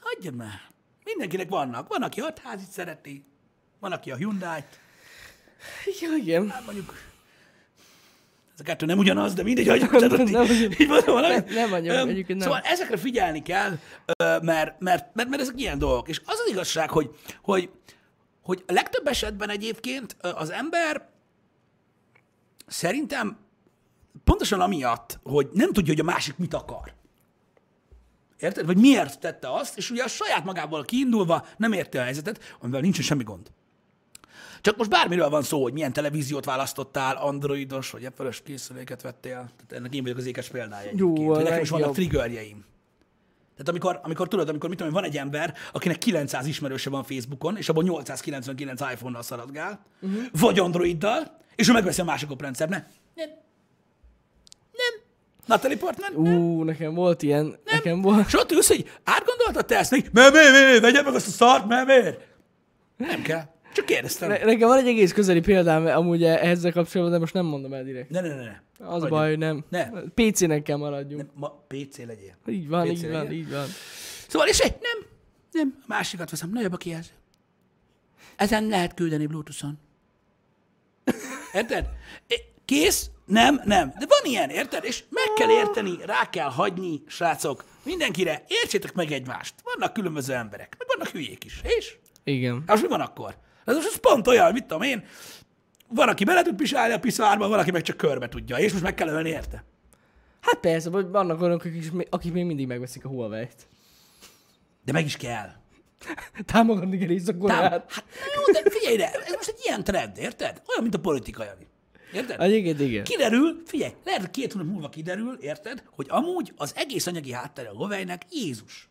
Hagyjad már. Mindenkinek vannak. Van, aki hatházit szereti, van, aki a Hyundai-t. Igen, igen. Hát mondjuk ez a kettő nem ugyanaz, de mindegy, hogy tudod, nem így, ugyanaz. így mondom valami. Nem- nem egyébként nem. Szóval ezekre figyelni kell, mert, mert, mert, mert ezek ilyen dolgok. És az az igazság, hogy, hogy, hogy a legtöbb esetben egyébként az ember szerintem pontosan amiatt, hogy nem tudja, hogy a másik mit akar. Érted? Vagy miért tette azt, és ugye a saját magából kiindulva nem érte a helyzetet, amivel nincsen semmi gond. Csak most bármiről van szó, hogy milyen televíziót választottál, androidos vagy apple készüléket vettél. Tehát ennek én vagyok az ékes példája egyébként. Jó, nekem is vannak triggerjeim. Tehát amikor, amikor tudod, amikor mit tudom, van egy ember, akinek 900 ismerőse van Facebookon, és abban 899 iPhone-nal szaladgál, uh-huh. vagy Androiddal, és ő megveszi a másik oprendszer. Ne. Nem. Nem. Natalie Portman? Nem. Ú, nekem volt ilyen, nekem volt. És ott ülsz, hogy átgondoltad te ezt? Még, Mert miért, miért, miért, vegyed meg azt a szart, mert miért? Nem kell. Csak kérdeztem. Ne, nekem van egy egész közeli példám amúgy e- ezzel kapcsolatban, de most nem mondom el direkt. Ne, ne, ne, ne. Az Hagyjuk. baj, hogy nem. Ne. PC-nek kell maradjunk. Nem, ma PC legyél. Így van, PC így van, legyen. így van. Szóval, és egy, nem, nem, a másikat veszem, nagyobb a kijelző. Ezen lehet küldeni Bluetooth-on. Érted? Kész? Nem, nem. De van ilyen, érted? És meg kell érteni, rá kell hagyni, srácok, mindenkire. Értsétek meg egymást. Vannak különböző emberek, meg vannak hülyék is. És? Igen. Most mi van akkor? Ez most ez pont olyan, mit tudom én, van, aki bele tud pisálni a piszárba, van, aki meg csak körbe tudja, és most meg kell ölni érte. Hát persze, vagy vannak olyanok, akik, akik még mindig megveszik a Huawei-t. De meg is kell. Támogatni kell Tám- Észak-Koreát. hát, jó, de figyelj ide, ez most egy ilyen trend, érted? Olyan, mint a politika, Jani. Érted? Egyébként igen. Kiderül, figyelj, lehet, hogy két hónap múlva kiderül, érted, hogy amúgy az egész anyagi háttere a Huawei-nek Jézus.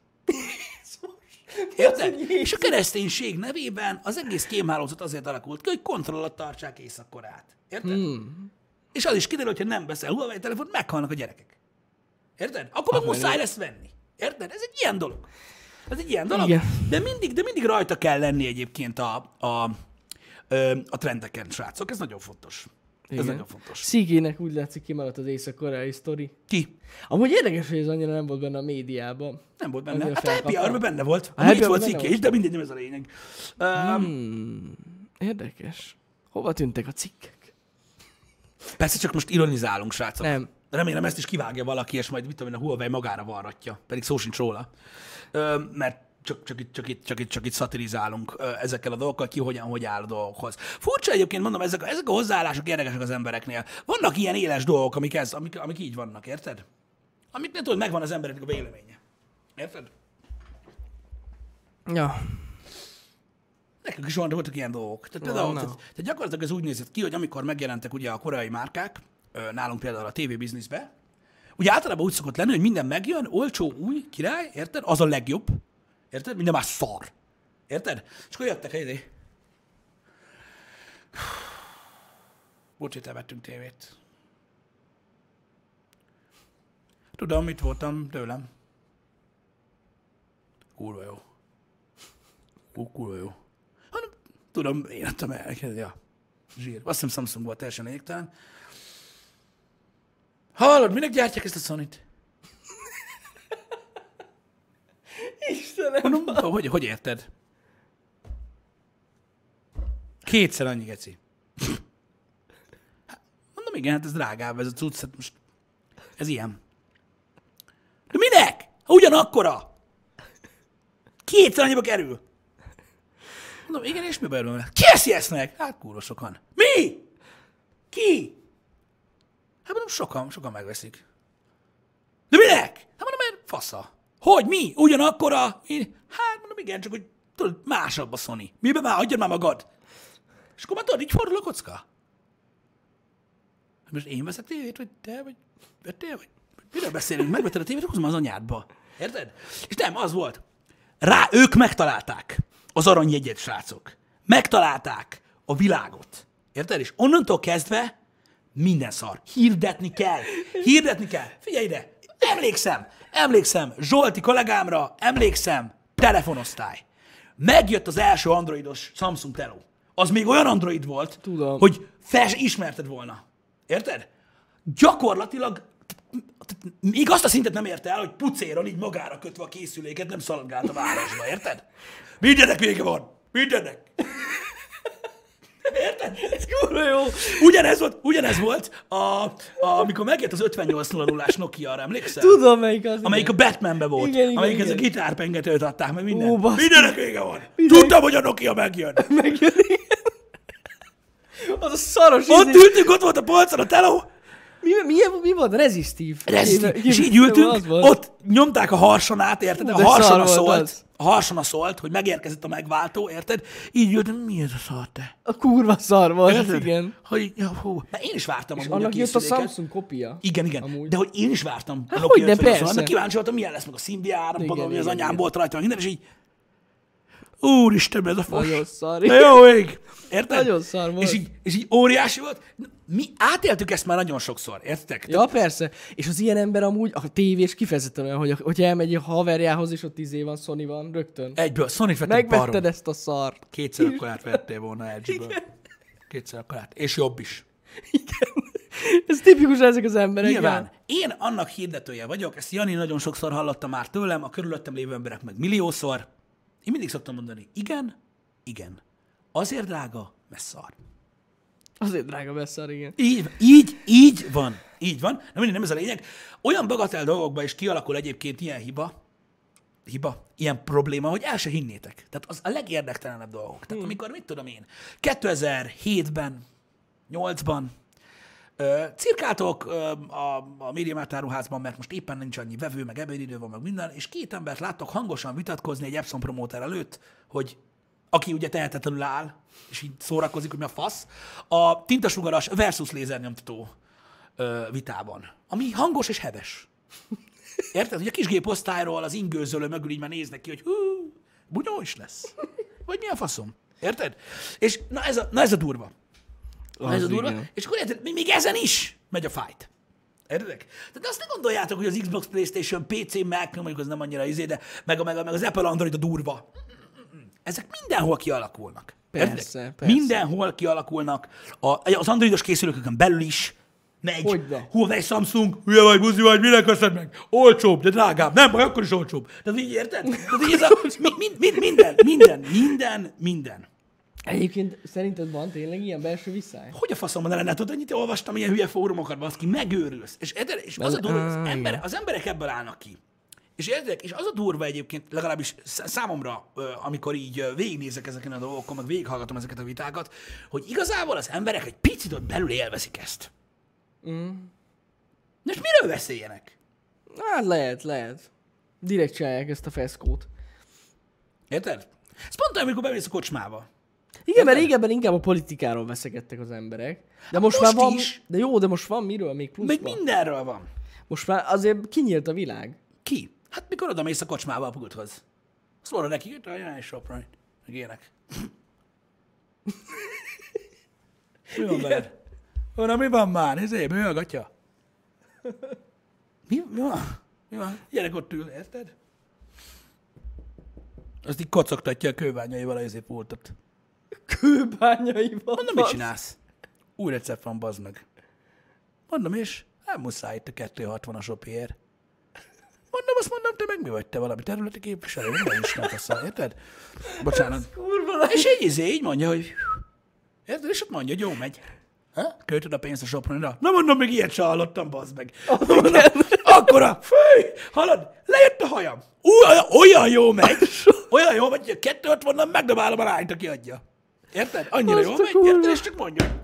Érted? És a kereszténység nevében az egész kémhálózat azért alakult ki, hogy kontroll alatt tartsák Észak-Koreát. Érted? Hmm. És az is kiderül, hogy ha nem veszel Huawei telefont, meghalnak a gyerekek. Érted? Akkor meg muszáj lesz venni. Érted? Ez egy ilyen dolog. Ez egy ilyen dolog. Igen. De mindig, de mindig rajta kell lenni egyébként a, a, a trendeken, srácok. Ez nagyon fontos. Ez Igen. nagyon fontos. Szigének úgy látszik kimaradt az észak-koreai sztori. Ki? Amúgy érdekes, hogy ez annyira nem volt benne a médiában. Nem volt benne. Annyira Hát a Happy benne volt. A Happy volt benne is, de mindegy, nem ez a lényeg. Um, Hmm. Érdekes. Hova tűntek a cikkek? Persze csak most ironizálunk, srácok. Nem. Remélem ezt is kivágja valaki, és majd mit tudom én, a Huawei magára varratja. Pedig szó sincs róla. Ö, mert csak, csak, itt, csak, itt, csak, itt, csak itt szatirizálunk ezekkel a dolgokkal, ki hogyan, hogy áll a dolgokhoz. Furcsa egyébként, mondom, ezek, ezek a hozzáállások érdekesek az embereknél. Vannak ilyen éles dolgok, amik, ez, amik, amik így vannak, érted? Amiknél tudod, megvan az embereknek a véleménye. Érted? Ja. Nekünk is voltak ilyen dolgok. Tehát, például, na. tehát, tehát gyakorlatilag ez úgy nézett ki, hogy amikor megjelentek ugye a koreai márkák, nálunk például a TV bizniszbe, ugye általában úgy szokott lenni, hogy minden megjön, olcsó, új, király, érted? Az a legjobb. Érted? Minden már szar. Érted? És akkor jöttek ide. Bocs, itt elvettünk tévét. Tudom, mit voltam tőlem. Kurva jó. Ú, kurva jó. Hanem, tudom, én adtam el ja. Zsír. Azt hiszem Samsung volt teljesen lényegtelen. Hallod, minek gyártják ezt a Sony-t? Istenem. Mondom, hogy, hogy érted? Kétszer annyi, geci. Hát, Mondom, igen, hát ez drágább ez a cucc, hát most ez ilyen. De minek? Ha ugyanakkora. Kétszer annyiba kerül. Mondom, igen, és mi baj van? Ki eszi meg? Hát kurva sokan. Mi? Ki? Hát mondom, sokan, sokan megveszik. De minek? Hát mondom, mert fasza. Hogy, mi? Ugyanakkora? Mi? Hát mondom, igen, csak hogy tudod, másabb a Sony. Miben már? Adjad már magad. És akkor már tudod, így fordul a kocka. Most én veszek tévét, vagy te, vagy vettél, vagy miről beszélünk? Megvetted a tévét, már az anyádba. Érted? És nem, az volt. Rá, ők megtalálták az aranyjegyet, srácok. Megtalálták a világot. Érted? És onnantól kezdve minden szar. Hirdetni kell. Hirdetni kell. Figyelj ide. Emlékszem. Emlékszem. Zsolti kollégámra. Emlékszem. Telefonosztály. Megjött az első androidos Samsung Teló. Az még olyan android volt, Tudom. hogy fel se ismerted volna. Érted? Gyakorlatilag még azt a szintet nem érte el, hogy pucéron így magára kötve a készüléket nem szaladgált a városba, érted? Mindennek vége van. Mindennek. Érted? Ez kurva jó. Ugyanez volt, ugyanez volt a, a, amikor megjött az 5800-as Nokia-ra, emlékszel? Tudom, melyik az. Amelyik a igen. Batmanbe volt. Igen, igen, amelyik ez a igen. gitárpengetőt adták, meg minden. Ó, basszus. Mindennek vége van. Mindenek- Tudtam, hogy a Nokia megjön. Megjön, igen. Az a szaros Ott izé. ültünk, ott volt a polcon a teló, Mi, mi, mi volt? Resistív. Én- És így ültünk, ott nyomták a harsonát, érted? Hú, A de harsona szólt, az. a harsona szólt, hogy megérkezett a megváltó, érted? Így ültünk, mi ez a szar, te? A kurva szar volt, Érted? igen. Hogy, ja, hú. Mert én is vártam És annak jött a. Samsung kopia. Igen, igen. Amúgy. De hogy én is vártam. Hát Nokia hogyne, 50-as, persze. Mert kíváncsi voltam, milyen lesz meg a árampadon, Igen, mi az igen, anyám igen. volt rajta, minden, és így Úristen, ez a fos. Nagyon szar. De jó ég. Érted? Nagyon szar volt. És így, és így óriási volt. Mi átéltük ezt már nagyon sokszor, értitek? Ja, persze. És az ilyen ember amúgy, a tévés kifejezetten olyan, hogy hogy elmegy a haverjához, és ott izé van, Sony van, rögtön. Egyből, Sony vettem Megvetted barom. ezt a szart. Kétszer akkorát vettél volna LG-ből. Kétszer akkorát. És jobb is. Ez tipikus ezek az emberek. Nyilván. Én annak hirdetője vagyok, ezt Jani nagyon sokszor hallotta már tőlem, a körülöttem lévő emberek meg milliószor. Én mindig szoktam mondani, igen, igen. Azért drága, mert szar. Azért drága beszar, igen. Így, így, így van. Így van. Na mindig nem ez a lényeg. Olyan bagatel dolgokban is kialakul egyébként ilyen hiba, hiba, ilyen probléma, hogy el se hinnétek. Tehát az a legérdektelenebb dolgok. Tehát amikor, mit tudom én, 2007-ben, 8-ban ö, cirkáltok a, a médiamárk áruházban, mert most éppen nincs annyi vevő, meg ebédidő van, meg minden, és két embert láttok hangosan vitatkozni egy Epson promóter előtt, hogy aki ugye tehetetlenül áll, és így szórakozik, hogy mi a fasz, a tintasugaras versus lézernyomtató vitában, ami hangos és heves. Érted? Hogy a kisgéposztályról az ingőzölő mögül így már néznek ki, hogy hú, bunyó is lesz. Vagy mi a faszom? Érted? És na ez a, na ez a durva. Na ez a Az durva. igen. És akkor érted, még ezen is megy a fight. Értedek? Tehát azt ne gondoljátok, hogy az Xbox, Playstation, PC, Mac, mondjuk az nem annyira izé, de meg, a, meg, a, meg az Apple Android a durva. Ezek mindenhol kialakulnak. Persze, persze. Mindenhol kialakulnak, a, az androidos készülőkön belül is megy. Hogyne. Huawei Samsung, hülye vagy, buzi vagy, minek veszed meg? Olcsóbb, de drágább. Nem baj, akkor is olcsóbb. Tehát így érted? Tehát így ez a, mi, mi, mi, minden, minden, minden, minden. Egyébként szerinted van tényleg ilyen belső visszáj? Hogy a faszomban ne lenne? Tudod, ennyit olvastam ilyen hülye fórumokat, baszki, megőrülsz. És, és az, a durva, az, ember, igen. az emberek ebből állnak ki. És érted? És az a durva egyébként, legalábbis sz- számomra, amikor így végignézek ezeken a dolgokon, meg végighallgatom ezeket a vitákat, hogy igazából az emberek egy picit ott belül élvezik ezt. Mm. És miről beszéljenek? Hát lehet, lehet. Direkt csinálják ezt a feszkót. Érted? Ez pont olyan, amikor bemész a kocsmába. Igen, mert régebben inkább a politikáról veszekedtek az emberek. De most, most már van... is. De jó, de most van miről még plusz Még mindenről van. Most már azért kinyílt a világ. Ki? Hát mikor oda mész a kocsmába a pulthoz? Azt mondod neki, hogy ajánlj sopra, meg ilyenek. mi van veled? Mondom, mi van már? Ezért bőgatja. Mi, mi van? Mi van? Gyerek ott ül, érted? Azt így kocogtatja a kőbányaival az pultot. Kőbányaival. Mondom, mit csinálsz? Új recept van, bazd meg. Mondom, és nem muszáj itt a 260-as opiér. Mondom, azt mondom, te meg mi vagy te valami területi képviselő? Nem ismertesz el, érted? Bocsánat. És így izé, így mondja, hogy érted? És ott mondja, hogy jó megy. Ha? Költöd a pénzt a sopronira. Na mondom, még ilyet se hallottam, bazd meg. Mondom, akkora, főj, halad, lejött a hajam. Ú, olyan, olyan jó megy. Olyan jó megy, hogy a 260-nal megdobálom a lányt, aki adja. Érted? Annyira Azt jó a megy, kurva. érted? És csak mondja.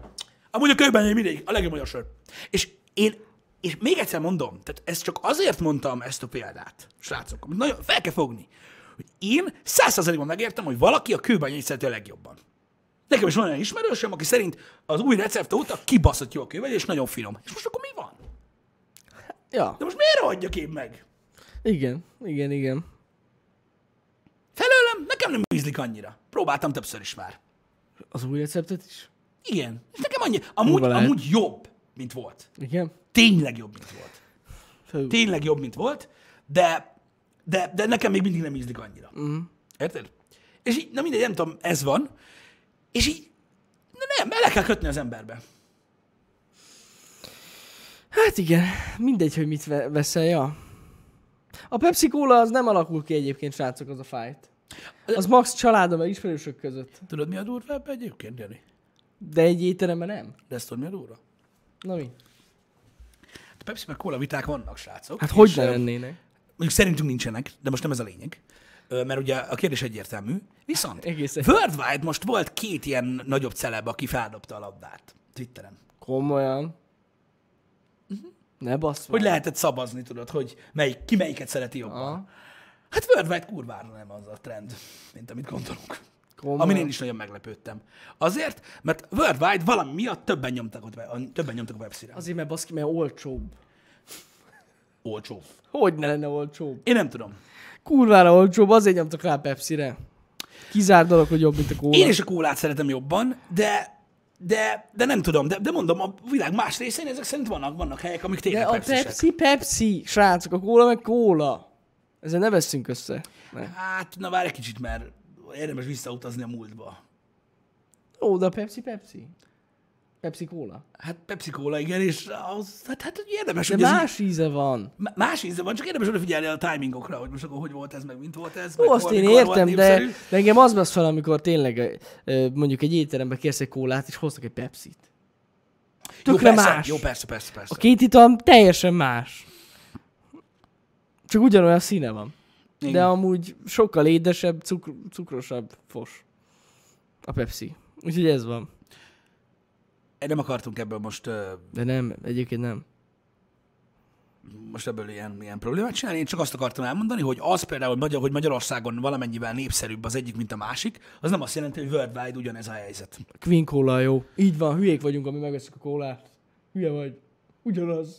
Amúgy a kőben mindig a legjobb magyar sör. És én, és még egyszer mondom, tehát ezt csak azért mondtam ezt a példát, srácok, amit nagyon fel kell fogni, hogy én százszerzalékban megértem, hogy valaki a kőbányait szereti a legjobban. Nekem is van olyan ismerősöm, aki szerint az új recept óta kibaszott jó a kőbegy, és nagyon finom. És most akkor mi van? Ja, De most miért adjak én meg? igen, igen, igen. Felőlem nekem nem ízlik annyira. Próbáltam többször is már. Az új receptet is? Igen. És nekem annyi, amúgy, lehet. amúgy jobb, mint volt. Igen. Tényleg jobb, mint volt. Fő. Tényleg jobb, mint volt, de, de, de nekem még mindig nem ízlik annyira. Mhm. Érted? És így, na mindegy, nem tudom, ez van, és így, na nem, bele kell kötni az emberbe. Hát igen, mindegy, hogy mit ve- veszel, ja. A Pepsi Cola az nem alakul ki egyébként, srácok, az a fájt. Az max családom, meg ismerősök között. Tudod, mi a durva ebbe egyébként, Jani? De egy étteremben nem. De ezt tudod, mi a durva? Na mi? A Pepsi meg Cola viták vannak, srácok. Hát hogy ne lennének? Mondjuk szerintünk nincsenek, de most nem ez a lényeg. Mert ugye a kérdés egyértelmű. Viszont Egész egy- Worldwide most volt két ilyen nagyobb celeb, aki feldobta a labdát Twitteren. Komolyan. Ne basz Hogy lehetett szabazni, tudod, hogy melyik, ki melyiket szereti jobban. Aha. Hát Worldwide kurvára nem az a trend, mint amit gondolunk. Komolyan. Amin én is nagyon meglepődtem. Azért, mert Worldwide valami miatt többen nyomtak, ott, a- többen nyomtak a webszíre. Azért, mert baszki, mert olcsóbb. Olcsó. Hogy ne lenne olcsóbb? Én nem tudom. Kurvára olcsóbb, azért nyomtak rá Pepsi-re. Kizár dolog, hogy jobb, mint a kóla. Én is a kólát szeretem jobban, de de, de nem tudom, de, de mondom, a világ más részén ezek szerint vannak, vannak helyek, amik De tényleg a pepsi Pepsi, Pepsi, srácok, a kóla meg kóla. Ezzel ne veszünk össze. Ne. Hát, na várj egy kicsit, mert érdemes visszautazni a múltba. Ó, de a Pepsi, Pepsi. Pepsi kóla. Hát Pepsi Cola, igen, és az, hát, hát érdemes, De hogy ez más íze van. Más íze van, csak érdemes odafigyelni a timingokra, hogy most akkor hogy volt ez, meg mint volt ez. Ó, azt hol, én értem, de, de engem az vesz fel, amikor tényleg mondjuk egy étterembe kérsz egy kólát, és hoztak egy Pepsit. Jó, Tökre persze, más. Jó, persze, persze, persze. A két ital teljesen más. Csak ugyanolyan színe van. De Igen. amúgy sokkal édesebb, cukr- cukrosabb fos. A Pepsi. Úgyhogy ez van. Nem akartunk ebből most, ö, De nem, egyébként nem. most ebből ilyen, ilyen problémát csinálni. Én csak azt akartam elmondani, hogy az például, hogy Magyar- hogy Magyarországon valamennyivel népszerűbb az egyik, mint a másik, az nem azt jelenti, hogy worldwide ugyanez a helyzet. Queen Cola jó. Így van, hülyék vagyunk, ami megveszünk a kólát. Hülye vagy. Ugyanaz.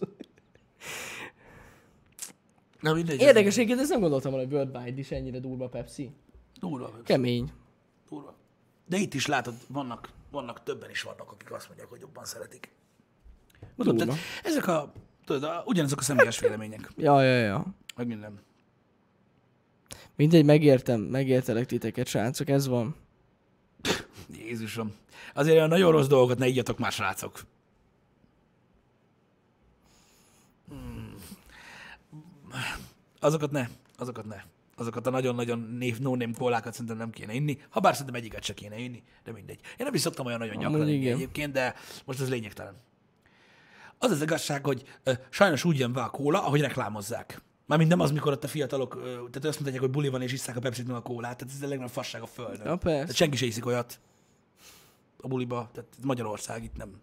Na mindegy. Érdekes, egyébként ezt nem gondoltam volna, hogy Worldwide is ennyire durva Pepsi. Durva, Kemény. durva. De itt is látod, vannak, vannak többen is vannak, akik azt mondják, hogy jobban szeretik. Mondom, tehát ezek a, tudod, a, ugyanazok a személyes vélemények, Ja, ja, ja. meg minden. Mindegy, megértem, megértelek titeket, srácok, ez van. Jézusom. Azért olyan nagyon rossz dolgokat ne igyatok már, srácok. Azokat ne, azokat ne. Azokat a nagyon-nagyon név, no name kólákat szerintem nem kéne inni. Ha bár szerintem egyiket se kéne inni, de mindegy. Én nem is szoktam olyan nagyon gyakran inni egyébként, de most ez lényegtelen. Az az igazság, hogy ö, sajnos úgy jön be a kóla, ahogy reklámozzák. Mármint nem az, mikor ott a fiatalok, ö, tehát azt mondják, hogy buli van és isszák a pepsi a kólát, tehát ez a legnagyobb fasság a földön. Ja, persze. Tehát senki se iszik olyat a buliba, tehát Magyarország, itt nem,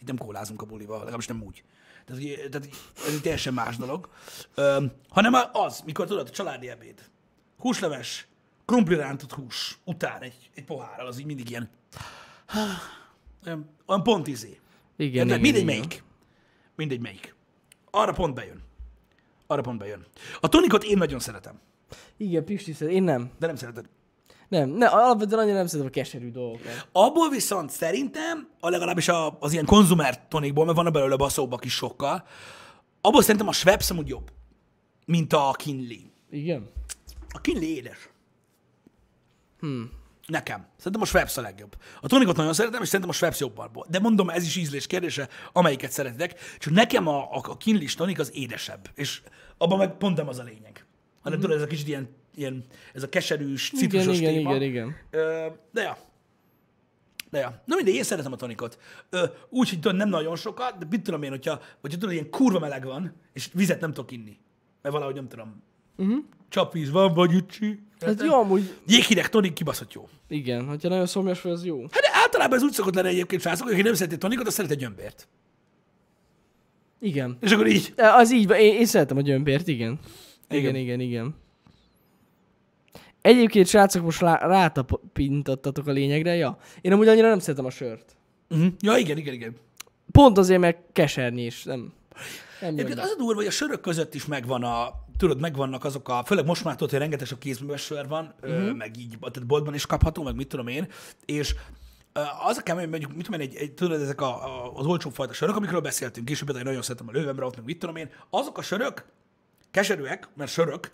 itt nem kólázunk a buliba, legalábbis nem úgy. Tehát, ugye, tehát ez egy teljesen más dolog. Öm, hanem az, mikor tudod, a családi ebéd, húsleves, krumpli rántott hús után egy, egy pohárral, az így mindig ilyen, olyan, olyan pont izé. Igen, Érted? igen, Mindegy igen. melyik. Mindegy melyik. Arra pont bejön. Arra pont bejön. A tonikot én nagyon szeretem, Igen, Pisti szeret. Én nem. de nem szereted. Nem, ne, alapvetően annyira nem szeretem a keserű dolgokat. Abból viszont szerintem, a legalábbis a, az ilyen konzumer tonikból, mert van belőle baszóbbak is sokkal, abból szerintem a Schweppes amúgy jobb, mint a Kinley. Igen? A Kinley édes. Hmm. Nekem. Szerintem a Schweppes a legjobb. A tonikot nagyon szeretem, és szerintem a Schweppes jobb abból. De mondom, ez is ízlés kérdése, amelyiket szeretitek. Csak nekem a, a, a Kinley tonik az édesebb. És abban meg pont nem az a lényeg. Hanem tudod, ez a kicsit ilyen, ilyen ez a keserűs, Igen, citrusos igen, téma. igen, igen. Ö, de ja. De ja. Na mindegy, én szeretem a tonikot. Úgy, hogy nem nagyon sokat, de mit tudom én, hogyha, hogyha tudod, ilyen kurva meleg van, és vizet nem tudok inni. Mert valahogy nem tudom. Uh-huh. Csapvíz van, vagy ücsi. Hát jó, amúgy, Jéghideg tonik kibaszott jó. igen, hogyha nagyon szomjas vagy, az jó. Hát de általában ez úgy szokott lenni egyébként, srácok, hogy nem szereti tonikot, az szereti a gyömbért. Igen. És akkor így. E, Az így én, én szeretem a gyömbért, igen. Igen, Igen. igen, igen. Egyébként, srácok, most rá, rátapintottatok a lényegre, ja. Én amúgy annyira nem szeretem a sört. Uh-huh. Ja, igen, igen, igen. Pont azért, mert keserni is, nem. Egyébként az a durva, hogy a sörök között is megvan a, tudod, megvannak azok a, főleg most már tudod, hogy rengeteg a kézműves sör van, uh-huh. meg így, tehát boltban is kapható, meg mit tudom én, és az a kemény, mondjuk, mit tudom én, egy, egy, tudod, ezek a, a, az olcsó fajta sörök, amikről beszéltünk később, például nagyon szeretem a lővemre, meg mit tudom én, azok a sörök keserűek, mert sörök,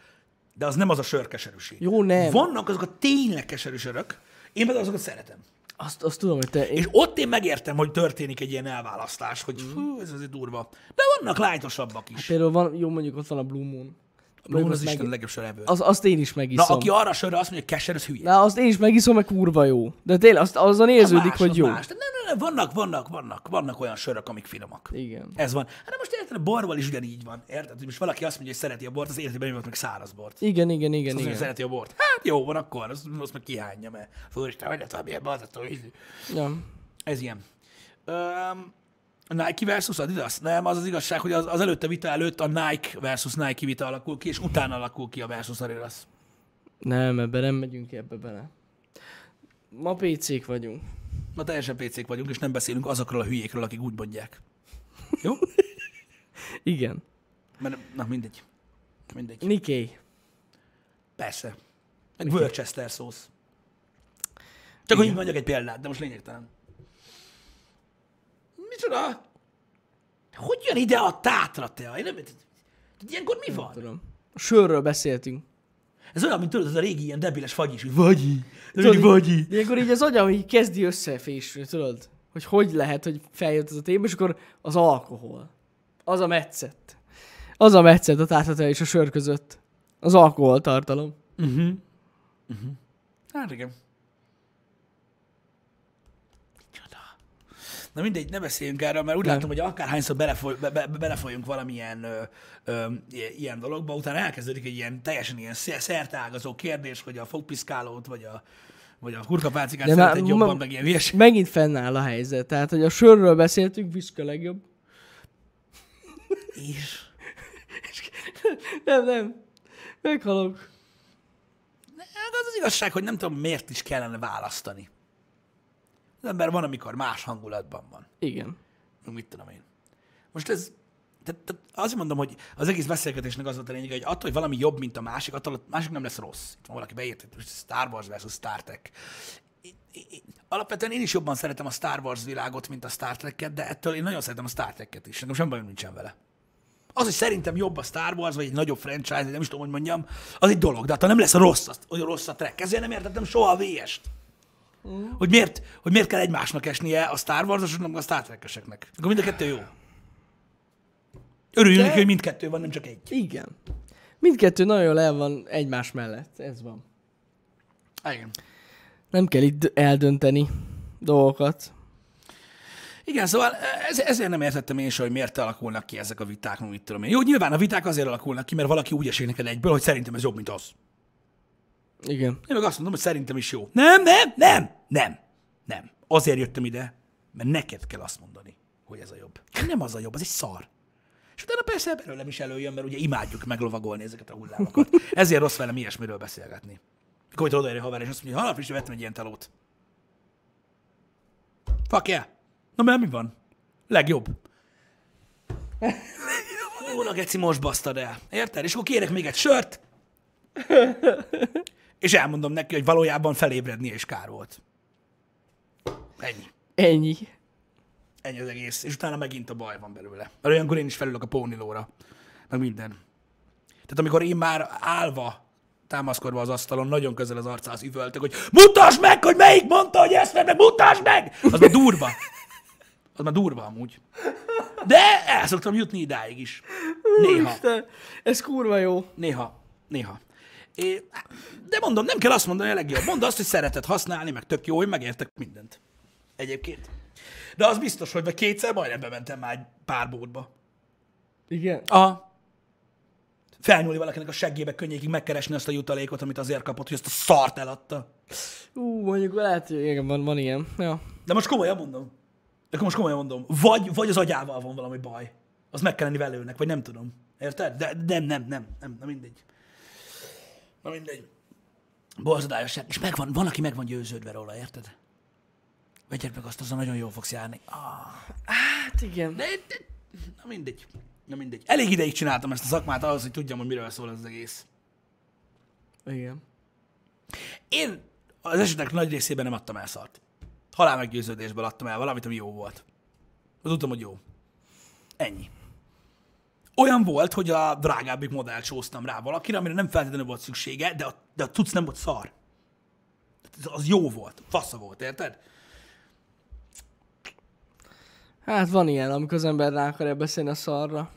de az nem az a sör keserűség. Jó, nem. Vannak azok a tényleg keserű sörök, én például azokat szeretem. Azt, azt tudom, hogy te... Én, És ott én megértem, hogy történik egy ilyen elválasztás, hogy Mhm. hú, ez azért durva. De vannak lájtosabbak is. például van, jó, mondjuk ott van a Blue Moon. Moon az meg- Isten legjobb sör ebből. Az, azt én is Na, megiszom. aki arra sörre azt mondja, hogy keser, az hülye. Na, azt én is megiszom, meg kurva jó. De tényleg, azt, azon érződik, más, hogy az jó. Más. De ne, ne, ne, vannak, vannak, vannak, vannak olyan sörök, amik finomak. Igen. Ez van. Hát de most érted, a borval is ugyanígy van. Érted? Most valaki azt mondja, hogy szereti a bort, az életében nem meg száraz bort. Igen, igen, igen, Azt mondja, igen. szereti a bort. Hát jó van akkor, azt, azt meg kihányja, mert fúristen, hogy lehet, milyen bazató. Ja. Ez ilyen. Um, Nike versus Adidas? Nem, az az igazság, hogy az, az előtte vita előtt a Nike versus Nike vita alakul ki, és utána alakul ki a versus Adidas. Nem, ebbe nem megyünk ebbe bele. Ma PC-k vagyunk. Ma teljesen PC-k vagyunk, és nem beszélünk azokról a hülyékről, akik úgy mondják. Jó? Igen. Mert, na mindegy. Mindegy. Nikkei. Persze. Egy Worcester szósz. Csak hogy így mondjak egy példát, de most lényegtelen. Micsoda? Hogy jön ide a tátra, te? Én nem... Ilyenkor mi van? Tudom. A sörről beszéltünk. Ez olyan, mint tudod, az a régi ilyen debiles fagy is, hogy vagyi. Tudod, vagyi. így- Ilyenkor így az agyam így kezdi összefésülni, tudod? Hogy hogy lehet, hogy feljött ez a téma, és akkor az alkohol. Az a metszett. Az a metszett a társadalom és a sör között. Az alkoholtartalom. Uh-huh. Uh-huh. Hát igen. Micsoda. Na mindegy, ne beszéljünk erről, mert úgy Nem. látom, hogy akárhányszor belefoly, be, be, belefolyunk valamilyen ö, ö, ilyen dologba, utána elkezdődik egy ilyen teljesen ilyen sze- szerteágazó kérdés, hogy a fogpiszkálót, vagy a, vagy a hurkapácikát De már- szereted jobban, ma- meg ilyen hülyeség. Megint fennáll a helyzet. Tehát, hogy a sörről beszéltünk, viszki a legjobb. És Nem, nem. Meghalok. Hát az az igazság, hogy nem tudom, miért is kellene választani. Az ember van, amikor más hangulatban van. Igen. Mit tudom én. Most ez, tehát, tehát azért mondom, hogy az egész beszélgetésnek az volt a lényeg, hogy attól, hogy valami jobb, mint a másik, attól a másik nem lesz rossz. Itt van valaki beírt, hogy Star Wars versus Star Trek. Alapvetően én is jobban szeretem a Star Wars világot, mint a Star Trek-et, de ettől én nagyon szeretem a Star Trek-et is. Nekem sem bajom nincsen vele. Az, hogy szerintem jobb a Star Wars, vagy egy nagyobb franchise, nem is tudom, hogy mondjam, az egy dolog, de attól nem lesz rossz, az, hogy rossz a Trek. Ezért nem értettem soha a VS-t. Hogy, miért, hogy miért kell egymásnak esnie a Star Wars-osoknak, meg a Star Trek-eseknek. Akkor mind a kettő jó. Örüljünk De- neki, hogy mindkettő van, nem csak egy. Igen. Mindkettő nagyon jól el van egymás mellett. Ez van. Igen. Nem kell itt eldönteni dolgokat. Igen, szóval ez, ezért nem értettem én sem, hogy miért alakulnak ki ezek a viták, mit tudom én. Jó, nyilván a viták azért alakulnak ki, mert valaki úgy esik neked egyből, hogy szerintem ez jobb, mint az. Igen. Én meg azt mondom, hogy szerintem is jó. Nem, nem, nem, nem, nem. Azért jöttem ide, mert neked kell azt mondani, hogy ez a jobb. Nem az a jobb, az egy szar. És utána persze belőlem is előjön, mert ugye imádjuk meglovagolni ezeket a hullámokat. Ezért rossz velem ilyesmiről beszélgetni. Mikor odaér a haver, és azt mondja, halap is vettem egy ilyen telót. Fuck yeah. Na mert mi van? Legjobb. Ó, na geci, most basztad el. Érted? És akkor kérek még egy sört, és elmondom neki, hogy valójában felébrednie is kár volt. Ennyi. Ennyi. Ennyi az egész. És utána megint a baj van belőle. Mert olyankor én is felülök a pónilóra. Meg minden. Tehát amikor én már állva támaszkodva az asztalon, nagyon közel az arcához üvöltök, hogy mutasd meg, hogy melyik mondta, hogy ezt meg, mutasd meg! Az már durva. Az már durva amúgy. De el szoktam jutni idáig is. Néha. Isten, ez kurva jó. Néha. Néha. É, de mondom, nem kell azt mondani a legjobb. Mondd azt, hogy szereted használni, meg tök jó, én megértek mindent. Egyébként. De az biztos, hogy vagy kétszer majdnem bementem már egy pár bótba. Igen. Aha. Felnyúlni valakinek a seggébe könnyékig megkeresni azt a jutalékot, amit azért kapott, hogy azt a szart eladta. Ú, mondjuk lehet, hogy igen, van, van ilyen. Ja. De most komolyan mondom. De most komolyan mondom. Vagy, vagy az agyával van valami baj. Az meg kell lenni velőnek, vagy nem tudom. Érted? De nem, nem, nem, nem, na mindegy. Na mindegy. Borzadányosság. És megvan, van, aki meg van győződve róla, érted? Vegyed meg azt, azon nagyon jól fogsz járni. Ah, Hát igen. de, de, na mindegy. Na mindegy. Elég ideig csináltam ezt a szakmát ahhoz, hogy tudjam, hogy miről szól az egész. Igen. Én az esetek nagy részében nem adtam el szart. Halál meggyőződésből adtam el valamit, ami jó volt. Tudtam, hogy jó. Ennyi. Olyan volt, hogy a drágábbik modellt sóztam rá valakire, amire nem feltétlenül volt szüksége, de a, de a cucc nem volt szar. Az jó volt. Fasza volt, érted? Hát van ilyen, amikor az ember rá akarja beszélni a szarra.